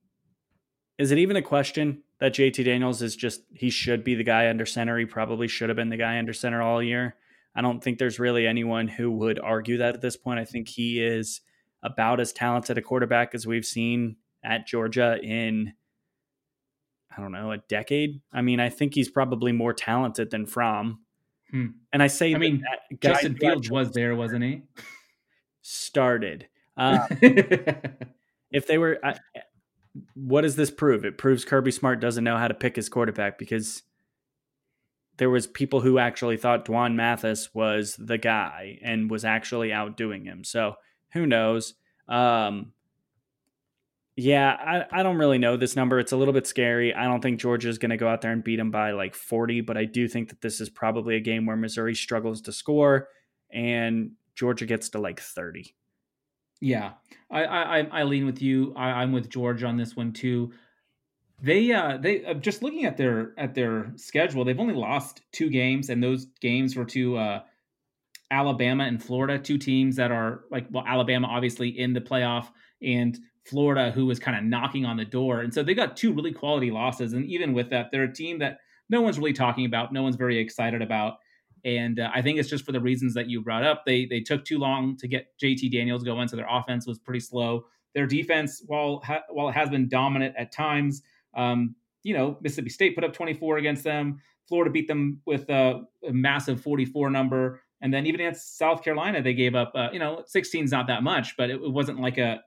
is it even a question that JT Daniels is just, he should be the guy under center? He probably should have been the guy under center all year. I don't think there's really anyone who would argue that at this point. I think he is about as talented a quarterback as we've seen at Georgia in, I don't know, a decade. I mean, I think he's probably more talented than Fromm. Hmm. And I say, I mean, Justin Fields was there, wasn't he? started. Uh, if they were, uh, what does this prove? It proves Kirby Smart doesn't know how to pick his quarterback because there was people who actually thought D'Wan Mathis was the guy and was actually outdoing him. So who knows? Um, yeah, I, I don't really know this number. It's a little bit scary. I don't think Georgia is going to go out there and beat them by like 40, but I do think that this is probably a game where Missouri struggles to score and Georgia gets to like 30. Yeah, I I, I lean with you. I, am with George on this one too. They uh they uh, just looking at their at their schedule. They've only lost two games, and those games were to uh, Alabama and Florida, two teams that are like well, Alabama obviously in the playoff, and Florida who was kind of knocking on the door. And so they got two really quality losses. And even with that, they're a team that no one's really talking about, no one's very excited about. And uh, I think it's just for the reasons that you brought up. They they took too long to get JT Daniels going, so their offense was pretty slow. Their defense, while ha- while it has been dominant at times, um, you know Mississippi State put up 24 against them. Florida beat them with a, a massive 44 number, and then even against South Carolina, they gave up. Uh, you know, 16 is not that much, but it, it, wasn't like a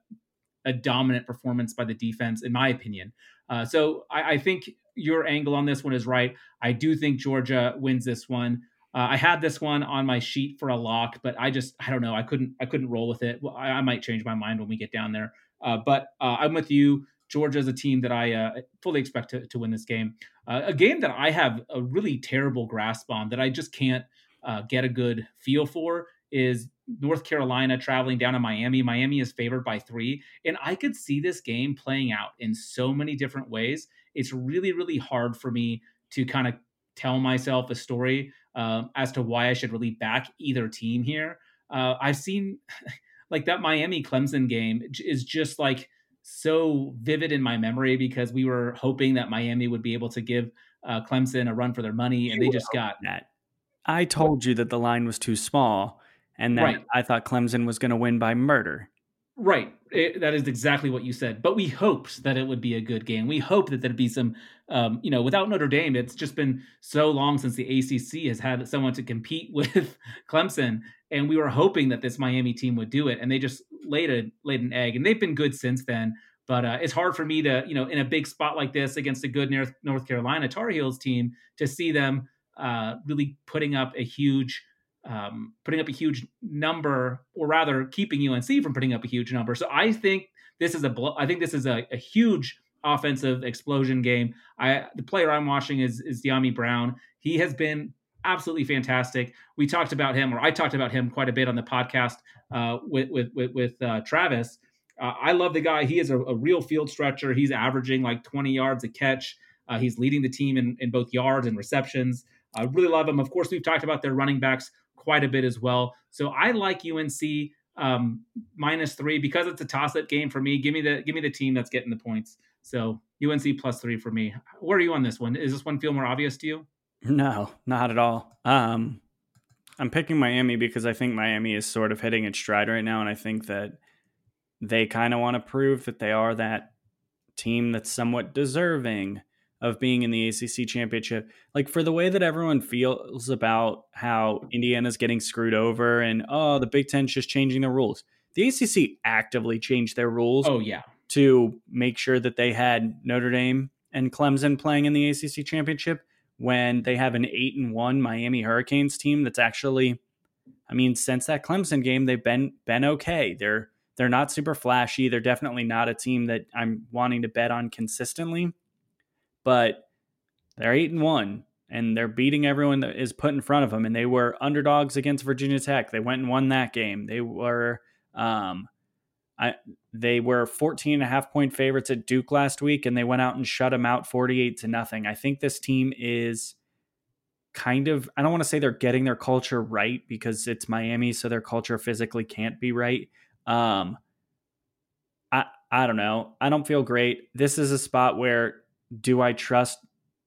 a dominant performance by the defense, in my opinion. Uh, so I, I think your angle on this one is right. I do think Georgia wins this one. Uh, I had this one on my sheet for a lock, but I just I don't know. I couldn't I couldn't roll with it. Well, I, I might change my mind when we get down there. Uh, but uh, I'm with you. Georgia is a team that I uh, fully expect to, to win this game. Uh, a game that I have a really terrible grasp on that I just can't uh, get a good feel for is North Carolina traveling down to Miami. Miami is favored by three, and I could see this game playing out in so many different ways. It's really really hard for me to kind of tell myself a story um, as to why I should really back either team here. Uh, I've seen like that Miami Clemson game is just like so vivid in my memory because we were hoping that Miami would be able to give uh, Clemson a run for their money, and they just got that. I told you that the line was too small, and that right. I thought Clemson was going to win by murder. Right. It, that is exactly what you said. But we hoped that it would be a good game. We hoped that there'd be some, um, you know, without Notre Dame, it's just been so long since the ACC has had someone to compete with Clemson, and we were hoping that this Miami team would do it, and they just laid a laid an egg, and they've been good since then. But uh, it's hard for me to, you know, in a big spot like this against a good North Carolina Tar Heels team, to see them uh, really putting up a huge um, putting up a huge number, or rather keeping UNC from putting up a huge number. So I think this is a blo- I think this is a, a huge offensive explosion game. I the player I'm watching is is Dyami Brown. He has been absolutely fantastic. We talked about him, or I talked about him quite a bit on the podcast uh, with with with, with uh, Travis. Uh, I love the guy. He is a, a, real field stretcher. He's averaging like 20 yards a catch. Uh, he's leading the team in, in both yards and receptions. I really love him. Of course, we've talked about their running backs quite a bit as well. So I like UNC um, minus three because it's a toss-up game for me. Give me the give me the team that's getting the points. So UNC plus three for me. Where are you on this one? Is this one feel more obvious to you? No, not at all. Um, I'm picking Miami because I think Miami is sort of hitting its stride right now, and I think that they kind of want to prove that they are that team that's somewhat deserving of being in the ACC championship. Like for the way that everyone feels about how Indiana's getting screwed over and oh, the Big Ten's just changing the rules. The ACC actively changed their rules. Oh yeah, to make sure that they had Notre Dame and Clemson playing in the ACC championship when they have an eight and one Miami Hurricanes team that's actually, I mean, since that Clemson game, they've been been okay. They're they're not super flashy. They're definitely not a team that I'm wanting to bet on consistently, but they're eight and one and they're beating everyone that is put in front of them. And they were underdogs against Virginia Tech. They went and won that game. They were, um, I, they were 14 and a half point favorites at Duke last week, and they went out and shut them out 48 to nothing. I think this team is kind of, I don't want to say they're getting their culture right because it's Miami, so their culture physically can't be right. Um, I, I don't know. I don't feel great. This is a spot where do I trust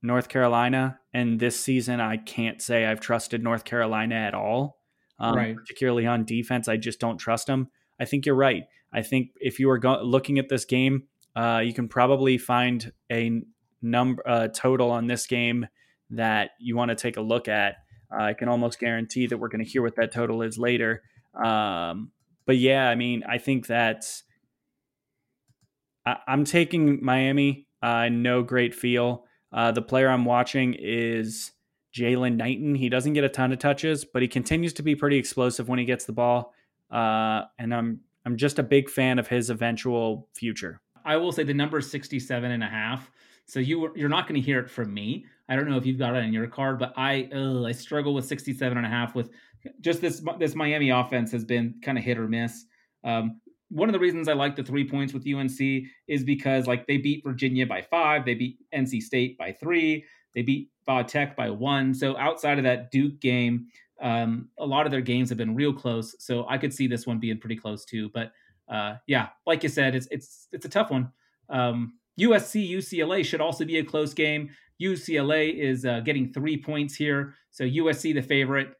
North Carolina? And this season, I can't say I've trusted North Carolina at all. Um, right. Particularly on defense, I just don't trust them. I think you're right. I think if you are go- looking at this game, uh, you can probably find a number uh, total on this game that you want to take a look at. Uh, I can almost guarantee that we're going to hear what that total is later. Um, but yeah, I mean, I think that I, am taking Miami. Uh, no great feel. Uh, the player I'm watching is Jaylan Knighton. He doesn't get a ton of touches, but he continues to be pretty explosive when he gets the ball. Uh, and I'm I'm just a big fan of his eventual future. I will say the number is 67 and a half. So you you're not going to hear it from me. I don't know if you've got it in your card, but I ugh, I struggle with 67 and a half with just this this Miami offense has been kind of hit or miss. Um, one of the reasons I like the three points with UNC is because like they beat Virginia by five, they beat NC State by three, they beat Va Tech by one. So outside of that Duke game, um, a lot of their games have been real close. So I could see this one being pretty close too. But uh, yeah, like you said, it's it's it's a tough one. Um, USC UCLA should also be a close game. UCLA is uh, getting three points here, so USC the favorite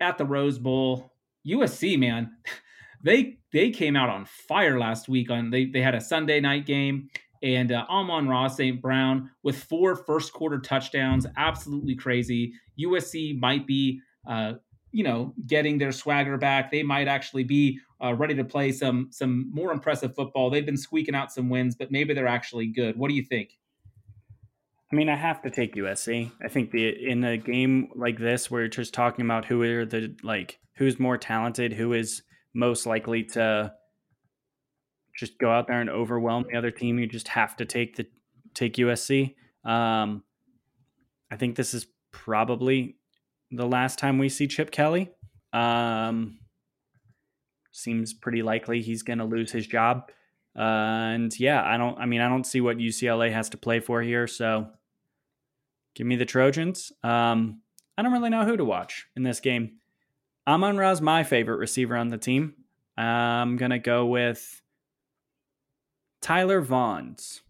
at the Rose Bowl. USC man, they they came out on fire last week. On they they had a Sunday night game and uh, Amon-Ra St. Brown with four first quarter touchdowns, absolutely crazy. USC might be uh, you know getting their swagger back. They might actually be uh, ready to play some some more impressive football. They've been squeaking out some wins, but maybe they're actually good. What do you think? I mean, I have to take USC. I think the in a game like this where you're just talking about who are the like who's more talented, who is most likely to just go out there and overwhelm the other team, you just have to take the take USC. Um, I think this is probably the last time we see Chip Kelly. Um, seems pretty likely he's going to lose his job. Uh, and yeah, I don't. I mean, I don't see what UCLA has to play for here. So give me the Trojans. Um, I don't really know who to watch in this game. Amon Ra's my favorite receiver on the team. I'm gonna go with Tyler Vaughns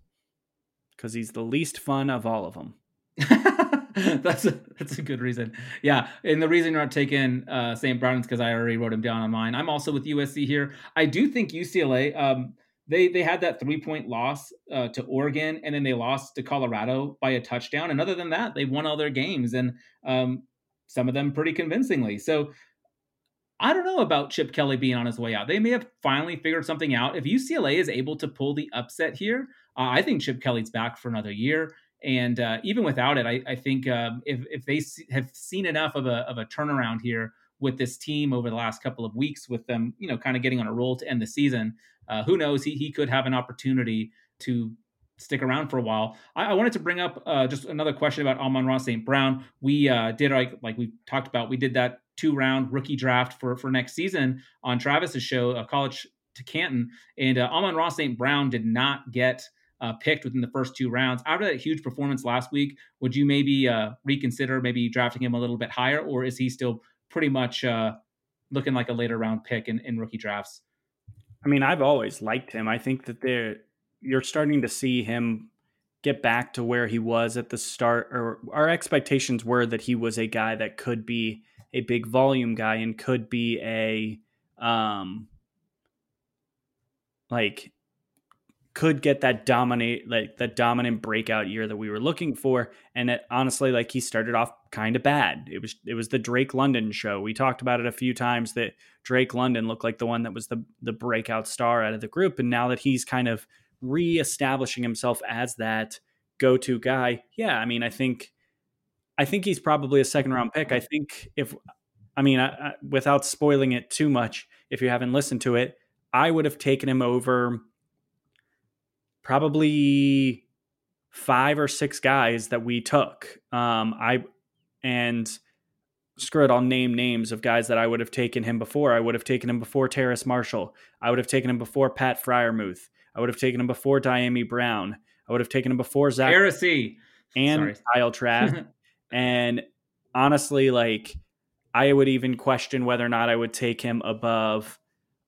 because he's the least fun of all of them. that's a that's a good reason. Yeah, and the reason you're not taking uh, St. Brown is because I already wrote him down on mine. I'm also with USC here. I do think UCLA. Um, they they had that three point loss uh, to Oregon, and then they lost to Colorado by a touchdown. And other than that, they won all their games, and um, some of them pretty convincingly. So I don't know about Chip Kelly being on his way out. They may have finally figured something out. If UCLA is able to pull the upset here, uh, I think Chip Kelly's back for another year. And uh, even without it, I, I think um, if, if they have seen enough of a, of a turnaround here with this team over the last couple of weeks, with them, you know, kind of getting on a roll to end the season, uh, who knows? He, he could have an opportunity to stick around for a while. I, I wanted to bring up uh, just another question about Amon-Ra St. Brown. We uh, did like like we talked about. We did that two round rookie draft for for next season on Travis's show, a college to Canton, and uh, Amon-Ra St. Brown did not get uh, picked within the first two rounds. After that huge performance last week, would you maybe uh, reconsider maybe drafting him a little bit higher, or is he still pretty much uh, looking like a later round pick in, in rookie drafts? I mean, I've always liked him. I think that they're you're starting to see him get back to where he was at the start, or our expectations were that he was a guy that could be a big volume guy and could be a um like could get that dominate like that dominant breakout year that we were looking for. And it, honestly like he started off kind of bad. It was it was the Drake London show. We talked about it a few times that Drake London looked like the one that was the the breakout star out of the group. And now that he's kind of reestablishing himself as that go-to guy yeah i mean i think i think he's probably a second round pick i think if i mean I, I, without spoiling it too much if you haven't listened to it I would have taken him over probably five or six guys that we took. Um, I and screw it, I'll name names of guys that I would have taken him before. I would have taken him before Terrace Marshall. I would have taken him before Pat Freiermuth. I would have taken him before Dyami Brown. I would have taken him before Zach Heresy and Sorry. Kyle Trask. and honestly, like I would even question whether or not I would take him above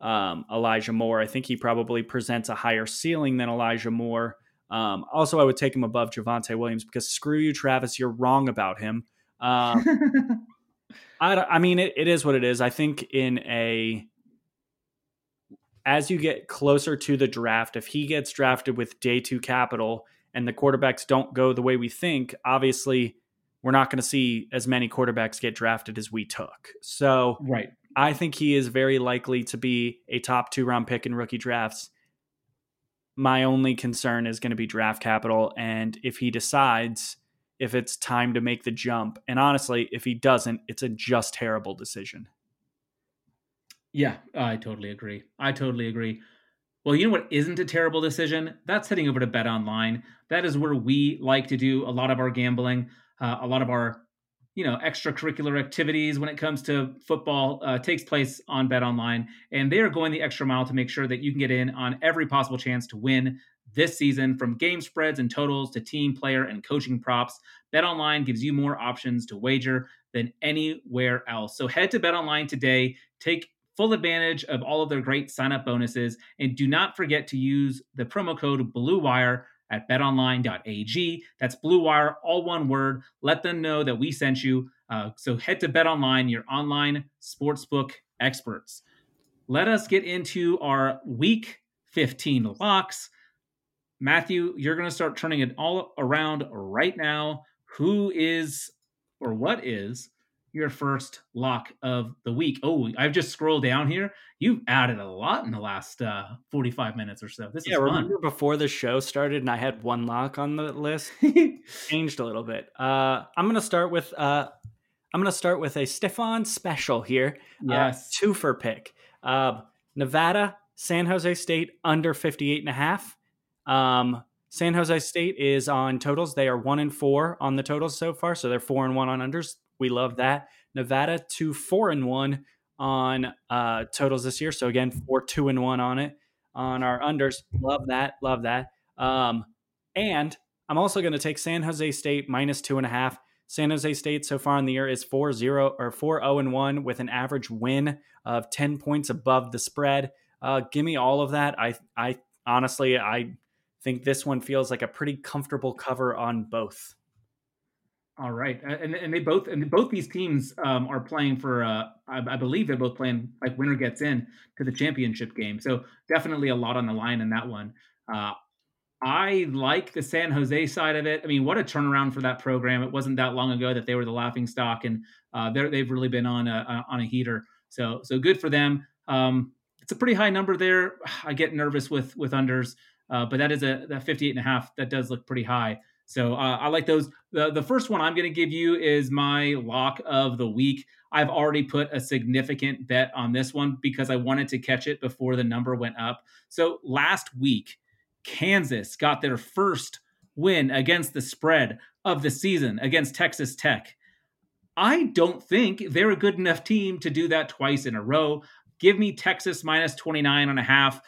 um, Elijah Moore. I think he probably presents a higher ceiling than Elijah Moore. Um, also, I would take him above Javonte Williams because screw you, Travis, you're wrong about him. Um, I, I mean, it, it is what it is. I think in a as you get closer to the draft, if he gets drafted with day two capital and the quarterbacks don't go the way we think, obviously we're not going to see as many quarterbacks get drafted as we took. So right. I think he is very likely to be a top two round pick in rookie drafts. My only concern is going to be draft capital. And if he decides if it's time to make the jump, and honestly, if he doesn't, it's a just terrible decision. Yeah, I totally agree. I totally agree. Well, you know what isn't a terrible decision? That's heading over to Bet Online. That is where we like to do a lot of our gambling, uh, a lot of our, you know, extracurricular activities when it comes to football uh, takes place on Bet Online, and they are going the extra mile to make sure that you can get in on every possible chance to win this season, from game spreads and totals to team, player, and coaching props. Bet Online gives you more options to wager than anywhere else. So head to Bet Online today. Take full advantage of all of their great sign up bonuses. And do not forget to use the promo code BLUEWIRE at betonline.ag. That's Blue Wire, all one word. Let them know that we sent you. Uh, so head to BetOnline, your online sportsbook experts. Let us get into our week 15 locks. Matthew, you're going to start turning it all around right now. Who is or what is your first lock of the week. Oh, I've just scrolled down here. You've added a lot in the last uh, 45 minutes or so. This yeah, is fun. remember before the show started and I had one lock on the list? Changed a little bit. Uh, I'm gonna start with uh, I'm gonna start with a Stefan special here. Yes. Uh, two for pick. Uh, Nevada, San Jose State under 58 and a half. Um, San Jose State is on totals. They are one and four on the totals so far, so they're four and one on unders. We love that. Nevada two four and one on uh, totals this year. So again, four two and one on it on our unders. Love that. Love that. Um, and I'm also going to take San Jose State minus two and a half. San Jose State so far in the year is 4 0 or 4 0 and 1 with an average win of 10 points above the spread. Uh, give me all of that. I, I honestly, I think this one feels like a pretty comfortable cover on both. All right, and and they both and both these teams um, are playing for. Uh, I, I, believe they're both playing like winner gets in to the championship game. So definitely a lot on the line in that one. Uh, I like the San Jose side of it. I mean, what a turnaround for that program! It wasn't that long ago that they were the laughing stock, and uh, they've really been on a on a heater. So so good for them. Um, it's a pretty high number there. I get nervous with with unders, uh, but that is a that 58 and a half. That does look pretty high. So uh, I like those. The, the first one I'm going to give you is my lock of the week. I've already put a significant bet on this one because I wanted to catch it before the number went up. So last week, Kansas got their first win against the spread of the season against Texas Tech. I don't think they're a good enough team to do that twice in a row. Give me Texas minus 29 and a half.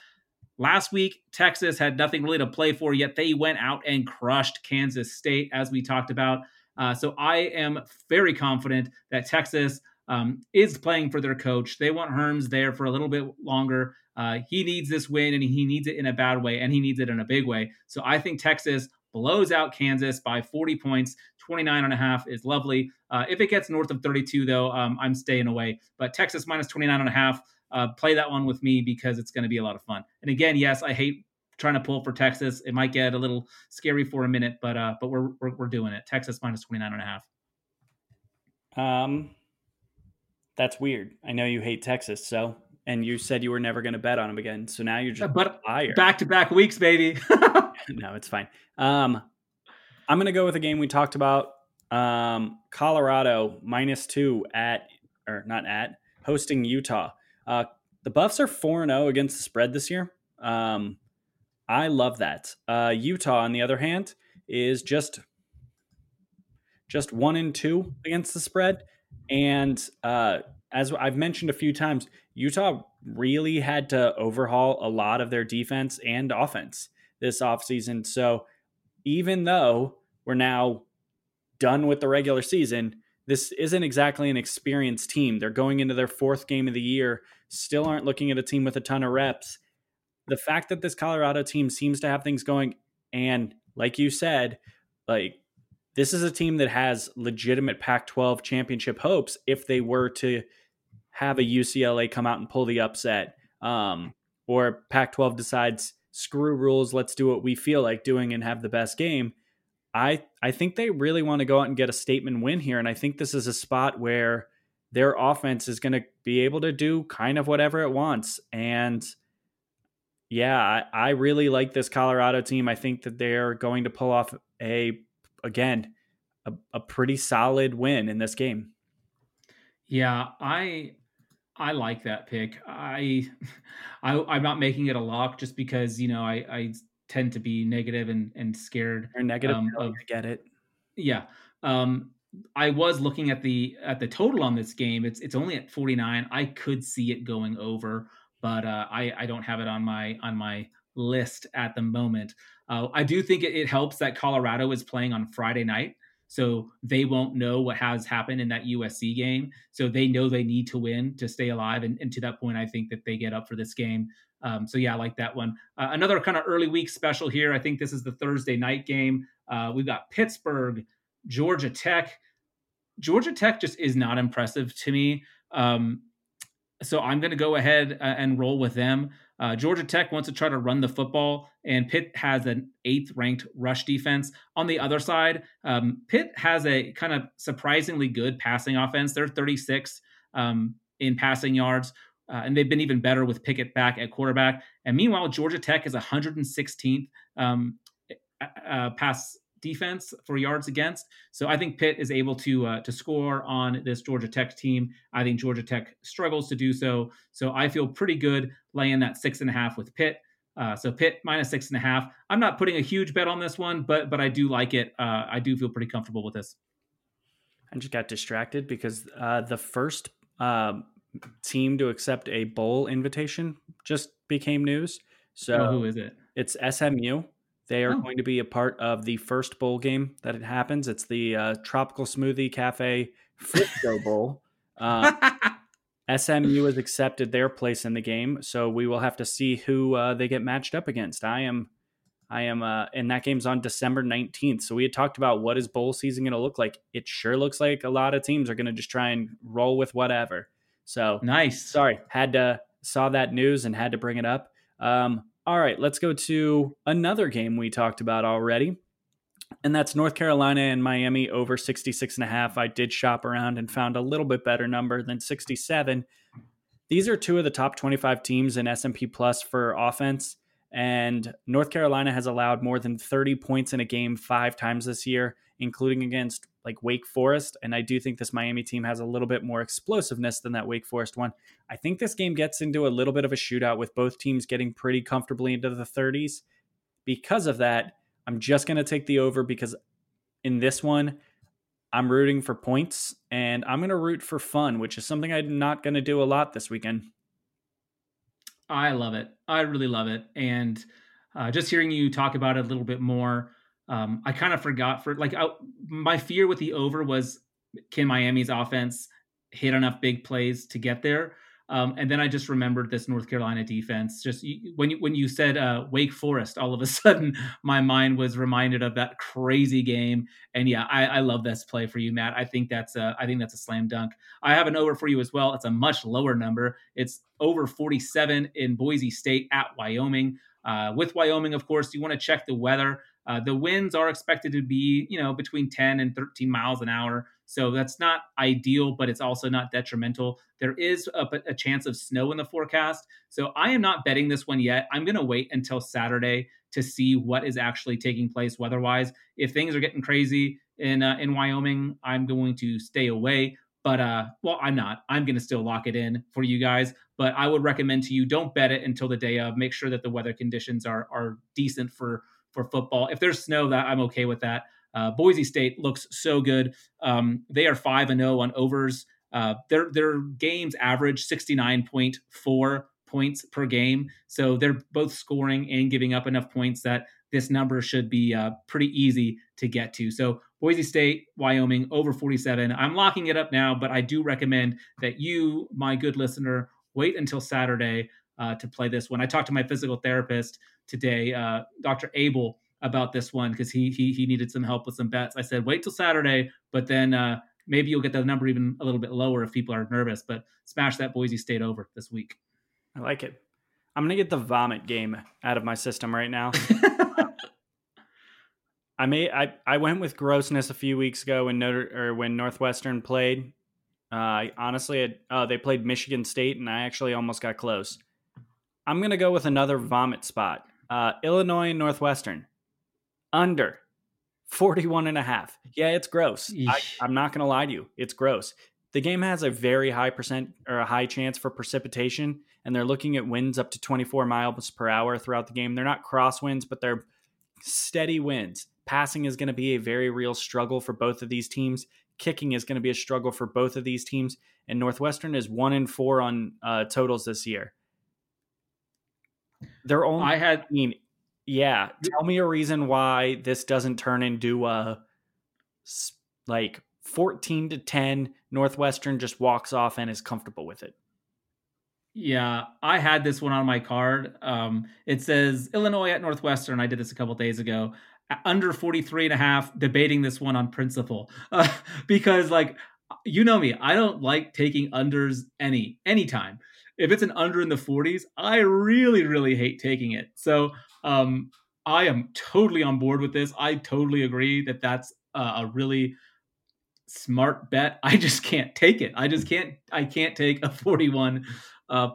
Last week, Texas had nothing really to play for, yet they went out and crushed Kansas State, as we talked about. Uh, so I am very confident that Texas um, is playing for their coach. They want Herms there for a little bit longer. Uh, he needs this win, and he needs it in a bad way, and he needs it in a big way. So I think Texas blows out Kansas by 40 points. 29 and a half is lovely. Uh, if it gets north of 32, though, um, I'm staying away. But Texas minus 29 and a half uh, play that one with me because it's going to be a lot of fun. And again, yes, I hate trying to pull for Texas. It might get a little scary for a minute, but uh, but we're, we're we're doing it. Texas minus 29 and a half. Um, that's weird. I know you hate Texas, so and you said you were never going to bet on them again. So now you're just but back to back weeks, baby. no, it's fine. Um, I'm going to go with a game we talked about. Um, Colorado minus two at or not at hosting Utah. Uh, the Buffs are 4 0 against the spread this year. Um, I love that. Uh, Utah, on the other hand, is just just one and two against the spread. And uh, as I've mentioned a few times, Utah really had to overhaul a lot of their defense and offense this offseason. So even though we're now done with the regular season, this isn't exactly an experienced team. They're going into their fourth game of the year, still aren't looking at a team with a ton of reps. The fact that this Colorado team seems to have things going, and like you said, like this is a team that has legitimate Pac 12 championship hopes if they were to have a UCLA come out and pull the upset, um, or Pac 12 decides, screw rules, let's do what we feel like doing and have the best game. I I think they really want to go out and get a statement win here, and I think this is a spot where their offense is going to be able to do kind of whatever it wants. And yeah, I, I really like this Colorado team. I think that they're going to pull off a again a, a pretty solid win in this game. Yeah, I I like that pick. I, I I'm not making it a lock just because you know I I tend to be negative and and scared. You're negative. Um, of, I get it. Yeah. Um, I was looking at the at the total on this game. It's it's only at 49. I could see it going over, but uh, I I don't have it on my on my list at the moment. Uh, I do think it, it helps that Colorado is playing on Friday night. So they won't know what has happened in that USC game. So they know they need to win to stay alive. And, and to that point, I think that they get up for this game. Um, so yeah, I like that one. Uh, another kind of early week special here. I think this is the Thursday night game. Uh, we've got Pittsburgh, Georgia Tech. Georgia Tech just is not impressive to me. Um, so I'm going to go ahead uh, and roll with them. Uh, Georgia Tech wants to try to run the football, and Pitt has an eighth ranked rush defense. On the other side, um, Pitt has a kind of surprisingly good passing offense. They're 36 um, in passing yards, uh, and they've been even better with Pickett back at quarterback. And meanwhile, Georgia Tech is 116th um, uh, pass defense for yards against. So I think Pitt is able to uh, to score on this Georgia Tech team. I think Georgia Tech struggles to do so. So I feel pretty good laying that six and a half with Pitt. Uh, so Pitt minus six and a half. I'm not putting a huge bet on this one, but but I do like it. Uh, I do feel pretty comfortable with this. I just got distracted because uh, the first um, team to accept a bowl invitation just became news. So oh, who is it? It's SMU. They are oh. going to be a part of the first bowl game that it happens. It's the uh, Tropical Smoothie Cafe Frisco Bowl. Uh, SMU has accepted their place in the game, so we will have to see who uh, they get matched up against. I am, I am, uh, and that game's on December nineteenth. So we had talked about what is bowl season going to look like. It sure looks like a lot of teams are going to just try and roll with whatever. So nice. Sorry, had to saw that news and had to bring it up. Um, all right, let's go to another game we talked about already. And that's North Carolina and Miami over 66 and a half. I did shop around and found a little bit better number than 67. These are two of the top 25 teams in S&P Plus for offense and North Carolina has allowed more than 30 points in a game 5 times this year, including against like Wake Forest. And I do think this Miami team has a little bit more explosiveness than that Wake Forest one. I think this game gets into a little bit of a shootout with both teams getting pretty comfortably into the 30s. Because of that, I'm just going to take the over because in this one, I'm rooting for points and I'm going to root for fun, which is something I'm not going to do a lot this weekend. I love it. I really love it. And uh, just hearing you talk about it a little bit more, um, I kind of forgot for like I, my fear with the over was can Miami's offense hit enough big plays to get there? Um, and then I just remembered this North Carolina defense. Just when you when you said uh, Wake Forest, all of a sudden my mind was reminded of that crazy game. And yeah, I, I love this play for you, Matt. I think that's a, I think that's a slam dunk. I have an over for you as well. It's a much lower number. It's over 47 in Boise State at Wyoming. Uh, with Wyoming, of course, you want to check the weather. Uh, the winds are expected to be, you know, between 10 and 13 miles an hour. So that's not ideal, but it's also not detrimental. There is a, a chance of snow in the forecast. So I am not betting this one yet. I'm going to wait until Saturday to see what is actually taking place weather-wise. If things are getting crazy in uh, in Wyoming, I'm going to stay away. But uh, well, I'm not. I'm going to still lock it in for you guys. but I would recommend to you don't bet it until the day of. Make sure that the weather conditions are are decent for for football. If there's snow, that I'm okay with that. Uh, Boise State looks so good. Um, they are five and zero on overs. Uh, their their games average 69.4 points per game, so they're both scoring and giving up enough points that this number should be uh, pretty easy to get to. So Boise State, Wyoming over 47. I'm locking it up now, but I do recommend that you, my good listener, wait until Saturday uh, to play this one. I talked to my physical therapist today, uh, Dr. Abel, about this one because he, he he needed some help with some bets. I said wait till Saturday, but then uh, maybe you'll get the number even a little bit lower if people are nervous. But smash that Boise State over this week. I like it. I'm gonna get the vomit game out of my system right now. I may I, I went with grossness a few weeks ago when Notre or when Northwestern played. Uh, honestly, had, uh, they played Michigan State, and I actually almost got close. I'm gonna go with another vomit spot. Uh, Illinois and Northwestern under 41 and a half. Yeah, it's gross. I, I'm not gonna lie to you, it's gross. The game has a very high percent or a high chance for precipitation, and they're looking at winds up to 24 miles per hour throughout the game. They're not crosswinds, but they're steady winds. Passing is going to be a very real struggle for both of these teams. Kicking is going to be a struggle for both of these teams. And Northwestern is one in four on uh, totals this year. They're only. I had. I mean, yeah. Tell me a reason why this doesn't turn into a like 14 to 10. Northwestern just walks off and is comfortable with it. Yeah, I had this one on my card. Um, it says Illinois at Northwestern. I did this a couple days ago. Under 43 and a half, debating this one on principle. Uh, because, like, you know me, I don't like taking unders any anytime. If it's an under in the 40s, I really, really hate taking it. So um, I am totally on board with this. I totally agree that that's a really smart bet. I just can't take it. I just can't. I can't take a 41 uh,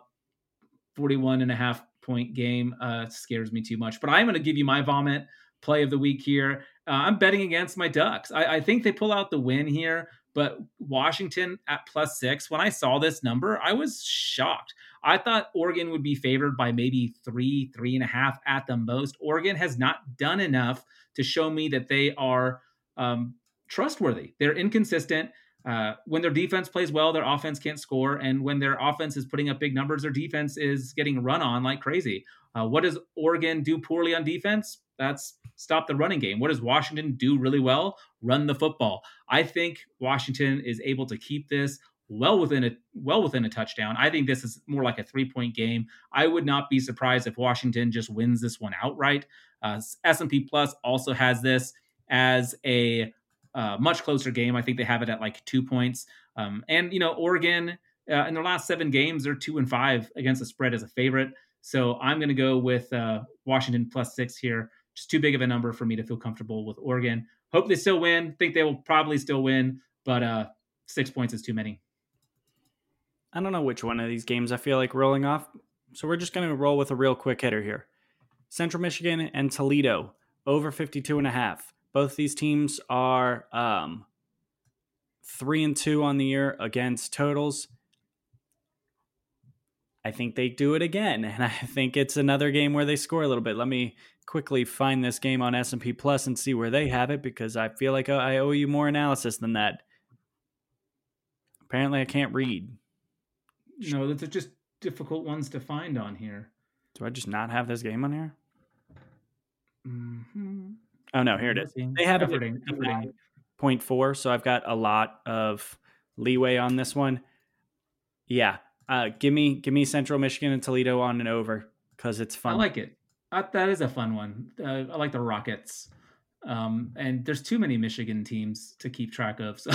41 and a half point game uh, scares me too much. But I'm going to give you my vomit play of the week here. Uh, I'm betting against my Ducks. I, I, think they pull out the win here, but Washington at plus six. When I saw this number, I was shocked. I thought Oregon would be favored by maybe three, three and a half at the most. Oregon has not done enough to show me that they are um, trustworthy. They're inconsistent. Uh, when their defense plays well, their offense can't score, and when their offense is putting up big numbers, their defense is getting run on like crazy. Uh, what does Oregon do poorly on defense? That's stop the running game. What does Washington do really well? Run the football. I think Washington is able to keep this well within a well within a touchdown. I think this is more like a three point game. I would not be surprised if Washington just wins this one outright. Uh, S&P Plus also has this as a uh, much closer game. I think they have it at like two points. Um, and you know, Oregon uh, in their last seven games, they're two and five against the spread as a favorite. So I'm going to go with uh, Washington plus six here. Just too big of a number for me to feel comfortable with Oregon. Hope they still win. Think they will probably still win, but uh, six points is too many. I don't know which one of these games I feel like rolling off. So we're just going to roll with a real quick hitter here. Central Michigan and Toledo over 52 and a half. Both these teams are um, three and two on the year against totals. I think they do it again, and I think it's another game where they score a little bit. Let me quickly find this game on S and P Plus and see where they have it because I feel like I owe you more analysis than that. Apparently, I can't read. No, those are just difficult ones to find on here. Do I just not have this game on here? Mm-hmm. Oh no, here it is. They have everything. it point four, so I've got a lot of leeway on this one. Yeah, uh, give me give me Central Michigan and Toledo on and over because it's fun. I like it. I, that is a fun one. Uh, I like the Rockets. Um, and there's too many Michigan teams to keep track of, so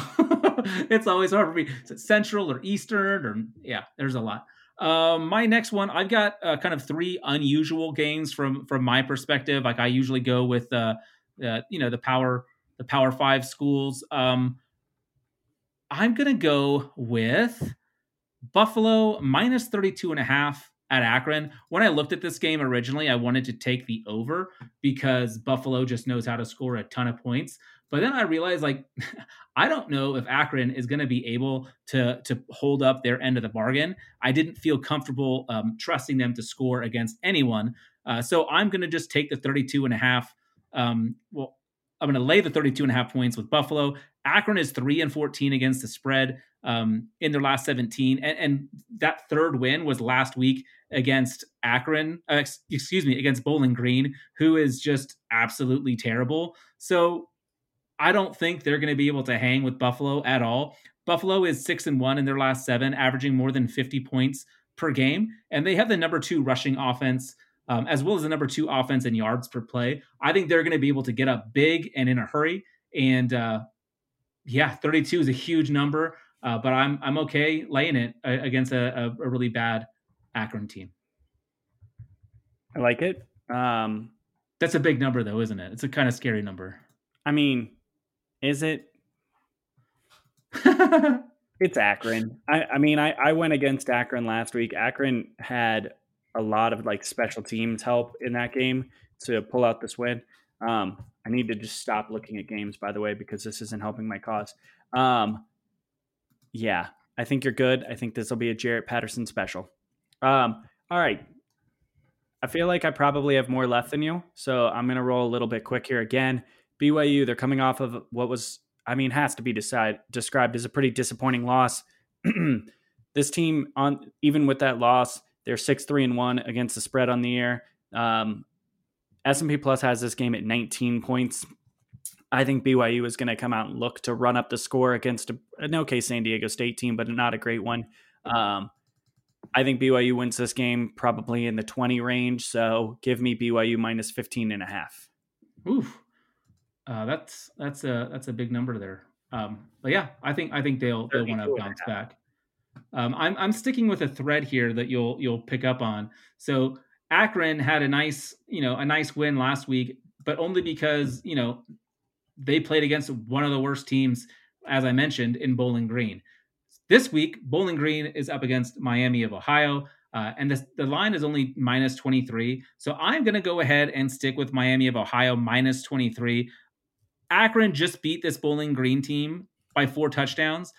it's always hard for me. Is Central or Eastern or yeah? There's a lot. Um, my next one, I've got uh, kind of three unusual games from from my perspective. Like I usually go with uh, uh, you know the power the power five schools um i'm gonna go with buffalo minus 32 and a half at Akron. When I looked at this game originally, I wanted to take the over because Buffalo just knows how to score a ton of points. But then I realized like I don't know if Akron is going to be able to to hold up their end of the bargain. I didn't feel comfortable um, trusting them to score against anyone. Uh, so I'm going to just take the 32 and a half. Um, well, I'm going to lay the 32 and a half points with Buffalo. Akron is 3 and 14 against the spread um, in their last 17. And, and, that third win was last week against Akron, uh, excuse me, against Bowling Green, who is just absolutely terrible. So I don't think they're going to be able to hang with Buffalo at all. Buffalo is 6 and 1 in their last 7, averaging more than 50 points per game, and they have the number 2 rushing offense um, as well as the number two offense in yards per play. I think they're going to be able to get up big and in a hurry. And uh, yeah, 32 is a huge number, uh, but I'm I'm okay laying it uh, against a, a, really bad Akron team. I like it. Um, That's a big number, though, isn't it? It's a kind of scary number. I mean, is it? it's Akron. I, I mean, I, I went against Akron last week. Akron had a lot of like special teams help in that game to pull out this win. Um, I need to just stop looking at games, by the way, because this isn't helping my cause. Um, yeah, I think you're good. I think this will be a Jaret Patterson special. Um, all right. I feel like I probably have more left than you, so I'm going to roll a little bit quick here again. BYU, they're coming off of what was, I mean, has to be decide, described as a pretty disappointing loss. this team, on even with that loss, they're six three and one against the spread on the year. Um, S&P Plus has this game at 19 points. I think BYU is going to come out and look to run up the score against a, an okay San Diego State team, but not a great one. Um, I think BYU wins this game probably in the 20 range. So give me BYU minus 15 and a half. Oof. Uh, that's that's a that's a big number there. Um, but yeah, I think I think they'll they'll want to bounce back. Um, I'm I'm sticking with a thread here that you'll you'll pick up on. So Akron had a nice you know a nice win last week, but only because you know they played against one of the worst teams, as I mentioned, in Bowling Green. This week, Bowling Green is up against Miami of Ohio, uh, and the, the line is only minus 23. So I'm going to go ahead and stick with Miami of Ohio minus 23. Akron just beat this Bowling Green team by four touchdowns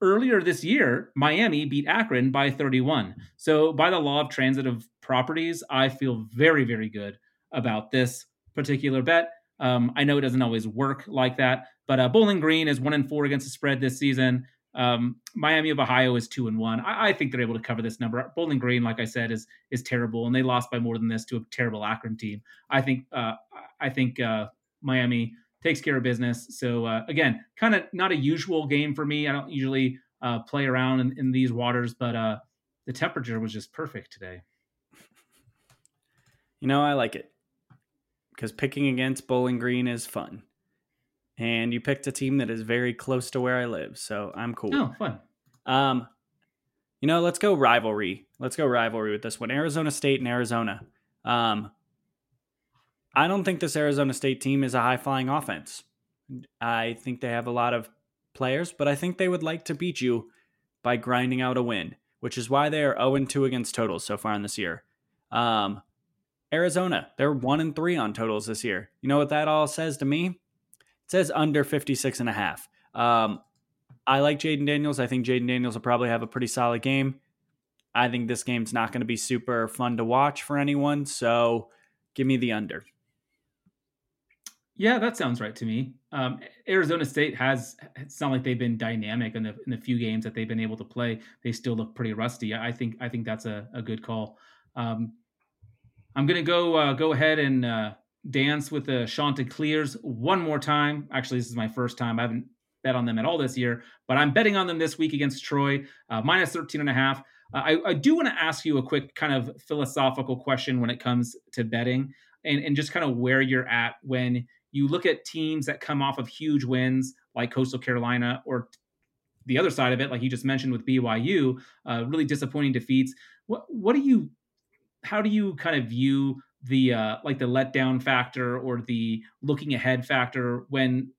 earlier this year, Miami beat Akron by 31. So, by the law of transitive properties, I feel very, very good about this particular bet. Um, I know it doesn't always work like that, but uh, Bowling Green is one and four against the spread this season. Um, Miami of Ohio is two and one. I, I, think they're able to cover this number. Bowling Green, like I said, is is terrible, and they lost by more than this to a terrible Akron team. I think uh, I think uh, Miami takes care of business. So uh, again, kind of not a usual game for me. I don't usually uh, play around in, in, these waters, but uh, the temperature was just perfect today. You know, I like it because picking against Bowling Green is fun, and you picked a team that is very close to where I live, so I'm cool. Oh, fun. Um, you know, let's go rivalry. Let's go rivalry with this one. Arizona State and Arizona. Um, I don't think this Arizona State team is a high flying offense. I think they have a lot of players, but I think they would like to beat you by grinding out a win, which is why they are 0 2 against totals so far in this year. Um, Arizona, they're 1 and 3 on totals this year. You know what that all says to me? It says under 56 and a half. Um, I like Jayden Daniels. I think Jayden Daniels will probably have a pretty solid game. I think this game's not going to be super fun to watch for anyone, so give me the under. Yeah, that sounds right to me. Um, Arizona State has it's not like they've been dynamic in the in the few games that they've been able to play. They still look pretty rusty. I think I think that's a, a good call. Um, I'm gonna go uh, go ahead and uh, dance with the Chanticleers one more time. Actually, this is my first time. I haven't bet on them at all this year, but I'm betting on them this week against Troy, uh, minus 13 and a half. Uh, I, I do want to ask you a quick kind of philosophical question when it comes to betting and, and just kind of where you're at when you look at teams that come off of huge wins like Coastal Carolina or the other side of it, like you just mentioned with BYU, uh, really disappointing defeats. What what do you how do you kind of view the uh, like the letdown factor or the looking ahead factor when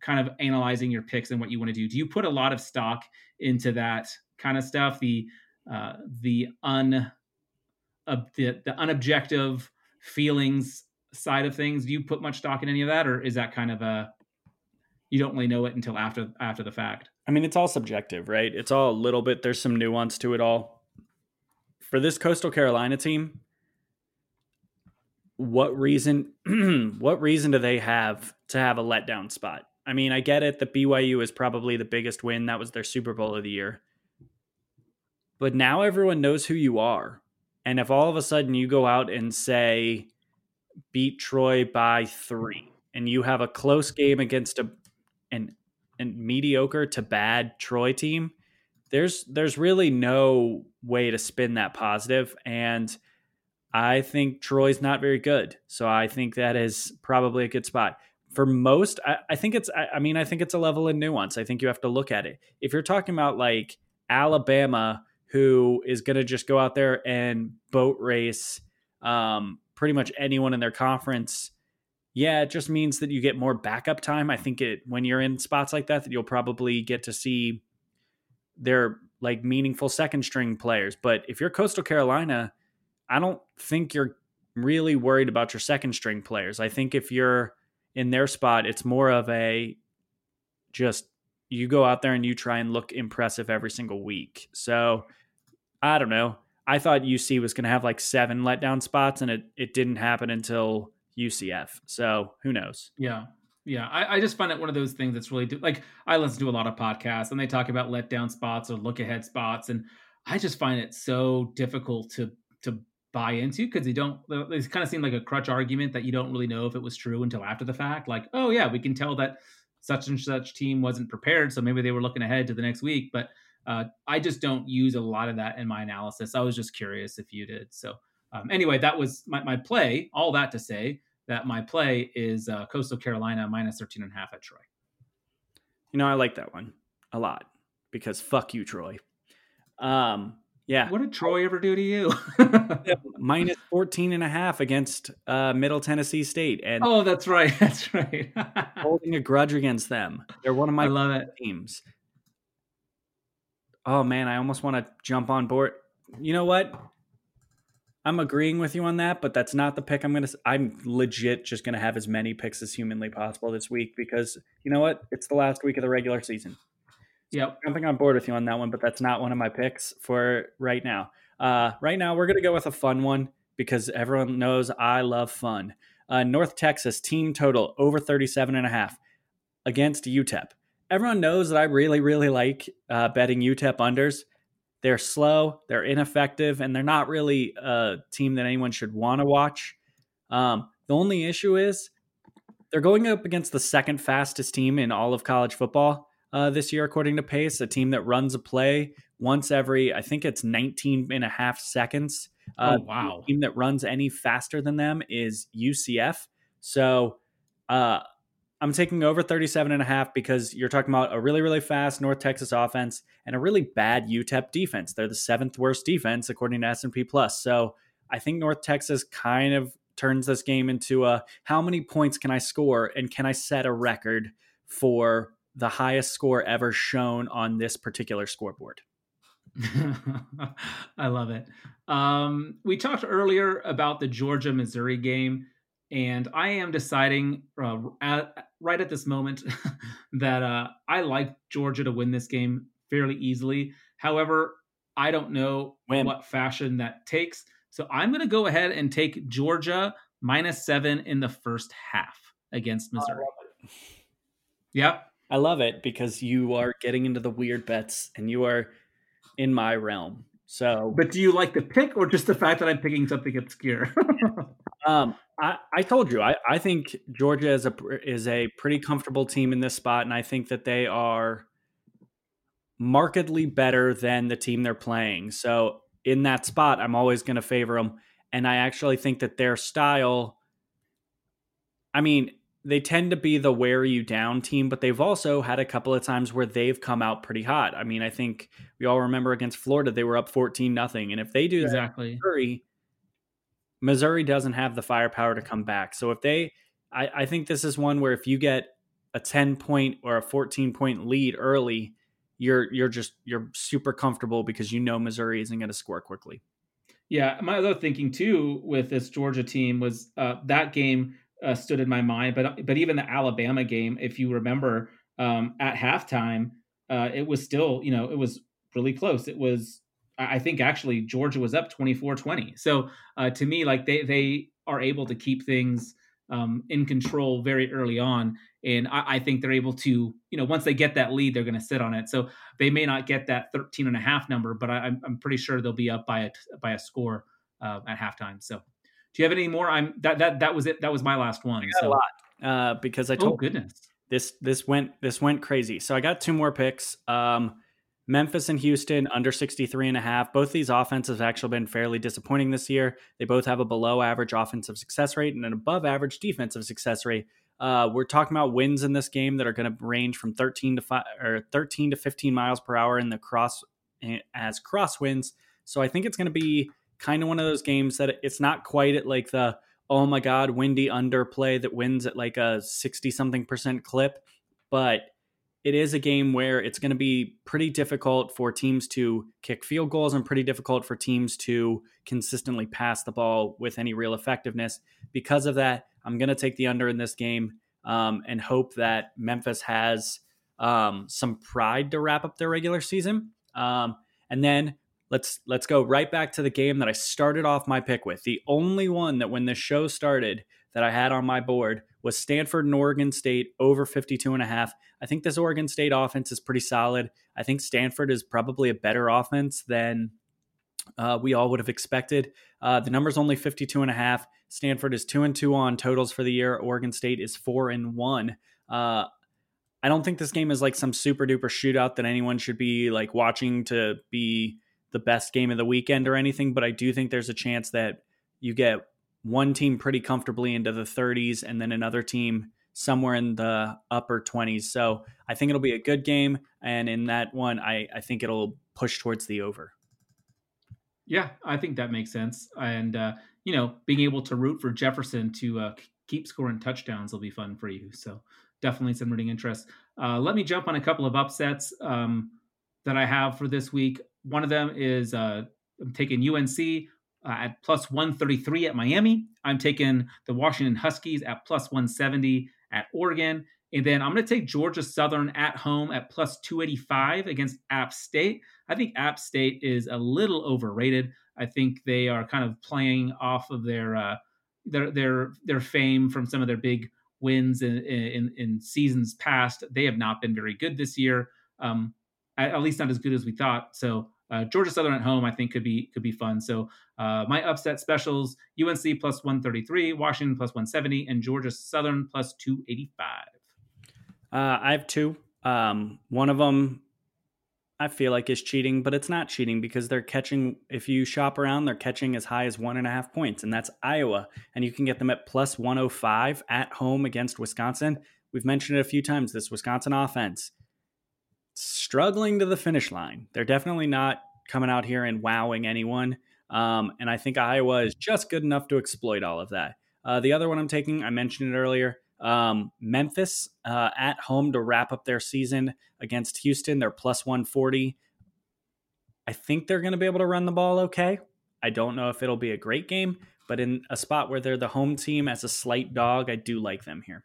kind of analyzing your picks and what you want to do? Do you put a lot of stock into that kind of stuff? The uh, the un uh, the, the unobjective feelings side of things. Do you put much stock in any of that, or is that kind of a you don't really know it until after after the fact? I mean, it's all subjective, right? It's all a little bit. There's some nuance to it all. For this Coastal Carolina team, what reason? what reason do they have to have a letdown spot? I mean, I get it The BYU is probably the biggest win. That was their Super Bowl of the year. But now everyone knows who you are. And if all of a sudden you go out and say, beat Troy by three, and you have a close game against a an, an mediocre to bad Troy team, there's there's really no way to spin that positive. And I think Troy's not very good. So I think that is probably a good spot. For most, I, I think it's I, I mean, I think it's a level of nuance. I think you have to look at it. If you're talking about like Alabama, who is going to just go out there and boat race um, pretty much anyone in their conference. Yeah, it just means that you get more backup time. I think it when you're in spots like that that you'll probably get to see their like meaningful second string players. But if you're Coastal Carolina, I don't think you're really worried about your second string players. I think if you're in their spot, it's more of a just you go out there and you try and look impressive every single week. So I don't know. I thought UC was going to have like seven letdown spots, and it it didn't happen until UCF. So who knows? Yeah. Yeah, I, I, just find it one of those things that's really like I listen to a lot of podcasts and they talk about letdown spots or look ahead spots, and I just find it so difficult to to buy into because they don't. They kind of seem like a crutch argument that you don't really know if it was true until after the fact. Like, oh yeah, we can tell that such and such team wasn't prepared, so maybe they were looking ahead to the next week. But uh, I just don't use a lot of that in my analysis. I was just curious if you did. So um, anyway, that was my, my play. All that to say that my play is uh, Coastal Carolina minus 13 and a half at Troy. You know, I like that one a lot because fuck you, Troy. Um, yeah. What did Troy ever do to you? Minus 14 and a half against uh, Middle Tennessee State. And oh, that's right. That's right. holding a grudge against them. They're one of my I love it. teams. Oh man, I almost want to jump on board. You know what? I'm agreeing with you on that, but that's not the pick I'm going to I'm legit just going to have as many picks as humanly possible this week because you know what? It's the last week of the regular season. So yep. Jumping on board with you on that one, but that's not one of my picks for right now. Uh, right now, we're going to go with a fun one because everyone knows I love fun. Uh, North Texas team total over 37 and a half against UTEP everyone knows that I really, really like uh, betting UTEP unders. They're slow, they're ineffective, and they're not really a team that anyone should want to watch. Um, the only issue is they're going up against the second fastest team in all of college football uh, this year, according to Pace, a team that runs a play once every, I think it's 19 and a half seconds. Uh, oh, wow. team that runs any faster than them is UCF. So, uh, I'm taking over 37 and a half because you're talking about a really, really fast North Texas offense and a really bad UTEP defense. They're the seventh worst defense according to S&P Plus. So I think North Texas kind of turns this game into a how many points can I score and can I set a record for the highest score ever shown on this particular scoreboard? I love it. Um, we talked earlier about the Georgia Missouri game and I am deciding uh, at, right at this moment that uh, I like Georgia to win this game fairly easily. However, I don't know Win. what fashion that takes, so I'm going to go ahead and take Georgia minus seven in the first half against Missouri. I yep, I love it because you are getting into the weird bets, and you are in my realm. So, but do you like the pick or just the fact that I'm picking something obscure? um, I, I told you, I, I think Georgia is a is a pretty comfortable team in this spot, and I think that they are markedly better than the team they're playing. So in that spot, I'm always going to favor them, and I actually think that their style. I mean, they tend to be the wear you down team, but they've also had a couple of times where they've come out pretty hot. I mean, I think we all remember against Florida, they were up 14 nothing. And if they do exactly. that, Missouri doesn't have the firepower to come back. So if they, I, I think this is one where if you get a 10 point or a 14 point lead early you're you're just you're super comfortable because you know Missouri isn't going to score quickly. Yeah, my other thinking too with this Georgia team was uh, that game uh, stood in my mind, but but even the Alabama game, if you remember, um, at halftime, uh, it was still you know it was really close. It was I think actually Georgia was up 24-20. So uh, to me, like they they are able to keep things um, in control very early on. And I, I, think they're able to, you know, once they get that lead, they're going to sit on it. So they may not get that 13 and a half number, but I, am I'm pretty sure they'll be up by a, by a score uh, at halftime. So do you have any more? I'm that, that, that was it. That was my last one. so. a lot uh, because I oh, told oh, goodness this, this went, this went crazy. So I got two more picks. Um, Memphis and Houston under 63 and a half. Both these offenses have actually been fairly disappointing this year. They both have a below average offensive success rate and an above average defensive success rate. Uh, we're talking about winds in this game that are going to range from 13 to 5 or 13 to 15 miles per hour in the cross eh, as crosswinds. So I think it's going to be kind of one of those games that it's not quite at like the oh my god windy underplay that wins at like a 60 something percent clip, but it is a game where it's going to be pretty difficult for teams to kick field goals and pretty difficult for teams to consistently pass the ball with any real effectiveness. Because of that, I'm going to take the under in this game um, and hope that Memphis has um, some pride to wrap up their regular season. Um, and then let's let's go right back to the game that I started off my pick with. The only one that when the show started that I had on my board was Stanford and Oregon State over 52 and a half. I think this Oregon State offense is pretty solid. I think Stanford is probably a better offense than uh, we all would have expected. Uh, the number's only 52 and a half. Stanford is two and two on totals for the year. Oregon State is four and one. Uh, I don't think this game is like some super duper shootout that anyone should be like watching to be the best game of the weekend or anything, but I do think there's a chance that you get one team pretty comfortably into the 30s and then another team somewhere in the upper 20s. So I think it'll be a good game. And in that one, I, I think it'll push towards the over. Yeah, I think that makes sense. And, uh, you know, being able to root for Jefferson to uh, keep scoring touchdowns will be fun for you. So definitely some rooting interest. Uh, let me jump on a couple of upsets um, that I have for this week. One of them is uh, I'm taking UNC uh, at plus 133 at Miami. I'm taking the Washington Huskies at plus 170 at Oregon. And then I'm going to take Georgia Southern at home at plus 285 against App State. I think App State is a little overrated. I think they are kind of playing off of their uh, their their their fame from some of their big wins in, in, in seasons past. They have not been very good this year, um, at, at, least not as good as we thought. So uh, Georgia Southern at home, I think could be could be fun. So uh, my upset specials: UNC plus one thirty three, Washington plus one seventy, and Georgia Southern plus two eighty five. Uh, I have two. Um, one of them I feel like is cheating, but it's not cheating because they're catching. If you shop around, they're catching as high as one and a half points, and that's Iowa, and you can get them at plus one hundred five at home against Wisconsin. We've mentioned it a few times. This Wisconsin offense struggling to the finish line. They're definitely not coming out here and wowing anyone. Um, and I think Iowa is just good enough to exploit all of that. Uh, the other one I'm taking, I mentioned it earlier. Um, Memphis uh, at home to wrap up their season against Houston. They're plus 140. I think they're going to be able to run the ball okay. I don't know if it'll be a great game, but in a spot where they're the home team as a slight dog, I do like them here.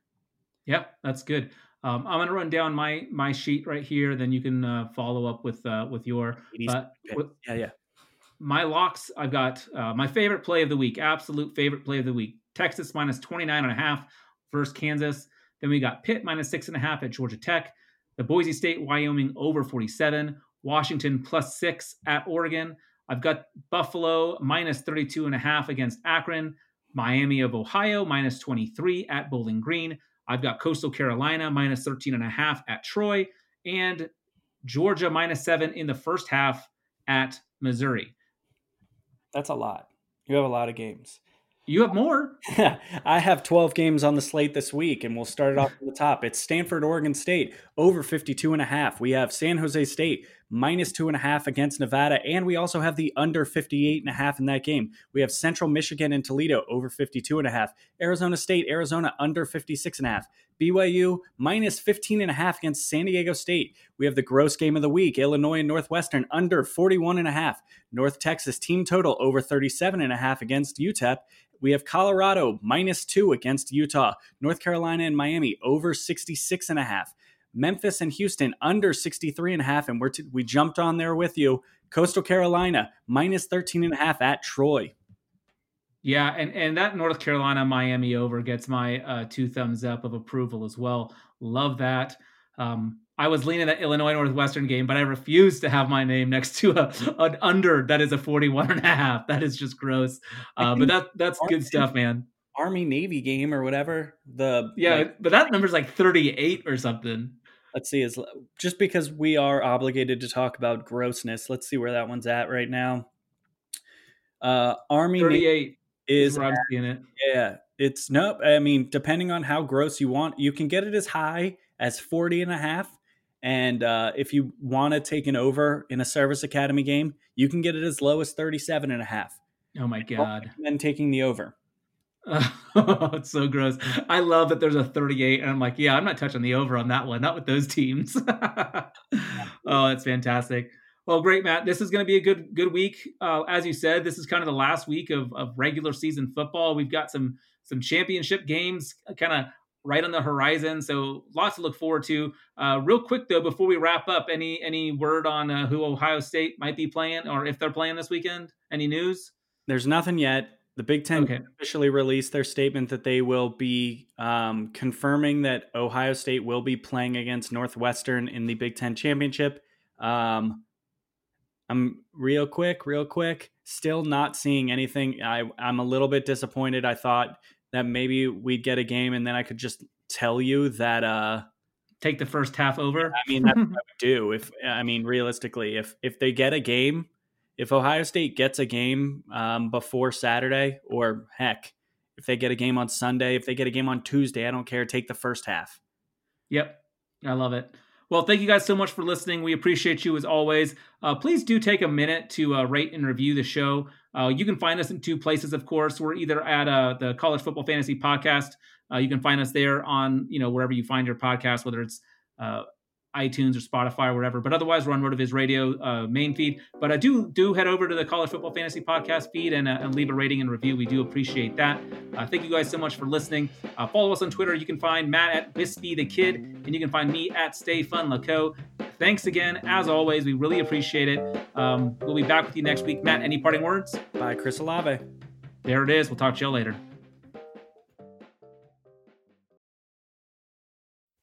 Yep, that's good. Um, I'm gonna run down my my sheet right here. Then you can uh, follow up with uh, with your uh, with, yeah yeah. My locks. I've got uh, my favorite play of the week. Absolute favorite play of the week. Texas minus 29 and a half versus Kansas. Then we got Pitt minus six and a half at Georgia Tech. The Boise State Wyoming over 47. Washington plus six at Oregon. I've got Buffalo minus 32 and a half against Akron. Miami of Ohio minus 23 at Bowling Green. I've got Coastal Carolina minus 13 and a half at Troy and Georgia minus seven in the first half at Missouri. That's a lot. You have a lot of games. You have more. I have 12 games on the slate this week, and we'll start it off at the top. It's Stanford, Oregon State, over 52 and a half. We have San Jose State minus two and a half against Nevada. And we also have the under 58 and a half in that game. We have Central Michigan and Toledo over 52 and a half. Arizona State, Arizona under 56 and a half. BYU minus 15 and a half against San Diego State. We have the gross game of the week, Illinois and Northwestern under 41 and a half. North Texas team total over 37 and a half against UTEP. We have Colorado minus two against Utah. North Carolina and Miami over 66 and a half. Memphis and Houston under 63 and a half. And we're t- we jumped on there with you. Coastal Carolina minus 13 and a half at Troy. Yeah, and and that North Carolina Miami over gets my uh, two thumbs up of approval as well. Love that. Um, I was leaning that Illinois Northwestern game, but I refuse to have my name next to a an under that is a 41 and a half. That is just gross. Uh, but that that's good stuff, man. Army Navy game or whatever. The yeah, like, but that number's like 38 or something. Let's see, is just because we are obligated to talk about grossness. Let's see where that one's at right now. Uh, Army 38 Navy is I'm seeing it. Yeah, it's nope I mean, depending on how gross you want, you can get it as high as 40 and a half. And uh, if you want to take an over in a service academy game, you can get it as low as 37 and a half. Oh my god! And taking the over. Oh, it's so gross. I love that there's a 38, and I'm like, yeah, I'm not touching the over on that one, not with those teams. oh, that's fantastic. Well, great, Matt. This is going to be a good good week. Uh, as you said, this is kind of the last week of, of regular season football. We've got some some championship games kind of right on the horizon, so lots to look forward to. Uh, real quick though, before we wrap up, any any word on uh, who Ohio State might be playing, or if they're playing this weekend? Any news? There's nothing yet. The Big Ten Okay. officially released their statement that they will be um, confirming that Ohio State will be playing against Northwestern in the Big Ten championship. Um, I'm real quick, real quick. Still not seeing anything. I, I'm a little bit disappointed. I thought that maybe we'd get a game, and then I could just tell you that. Uh, Take the first half over. I mean, that's what I would do. If I mean, realistically, if if they get a game, if Ohio State gets a game um, before Saturday, or heck, if they get a game on Sunday, if they get a game on Tuesday, I don't care. Take the first half. Yep. I love it. Well, thank you guys so much for listening. We appreciate you as always. Uh, please do take a minute to uh, rate and review the show. Uh, you can find us in two places, of course. We're either at uh, the College Football Fantasy Podcast. Uh, you can find us there on, you know, wherever you find your podcast, whether it's uh, iTunes or Spotify or whatever. But otherwise, we're on RotoViz Radio uh, main feed. But I do do head over to the College Football Fantasy Podcast feed and, uh, and leave a rating and review. We do appreciate that. Uh, thank you guys so much for listening. Uh, follow us on Twitter. You can find Matt at Wispy the Kid, and you can find me at Stay Fun Laco. Thanks again, as always. We really appreciate it. Um, we'll be back with you next week. Matt, any parting words? Bye, Chris Olave. There it is. We'll talk to you later.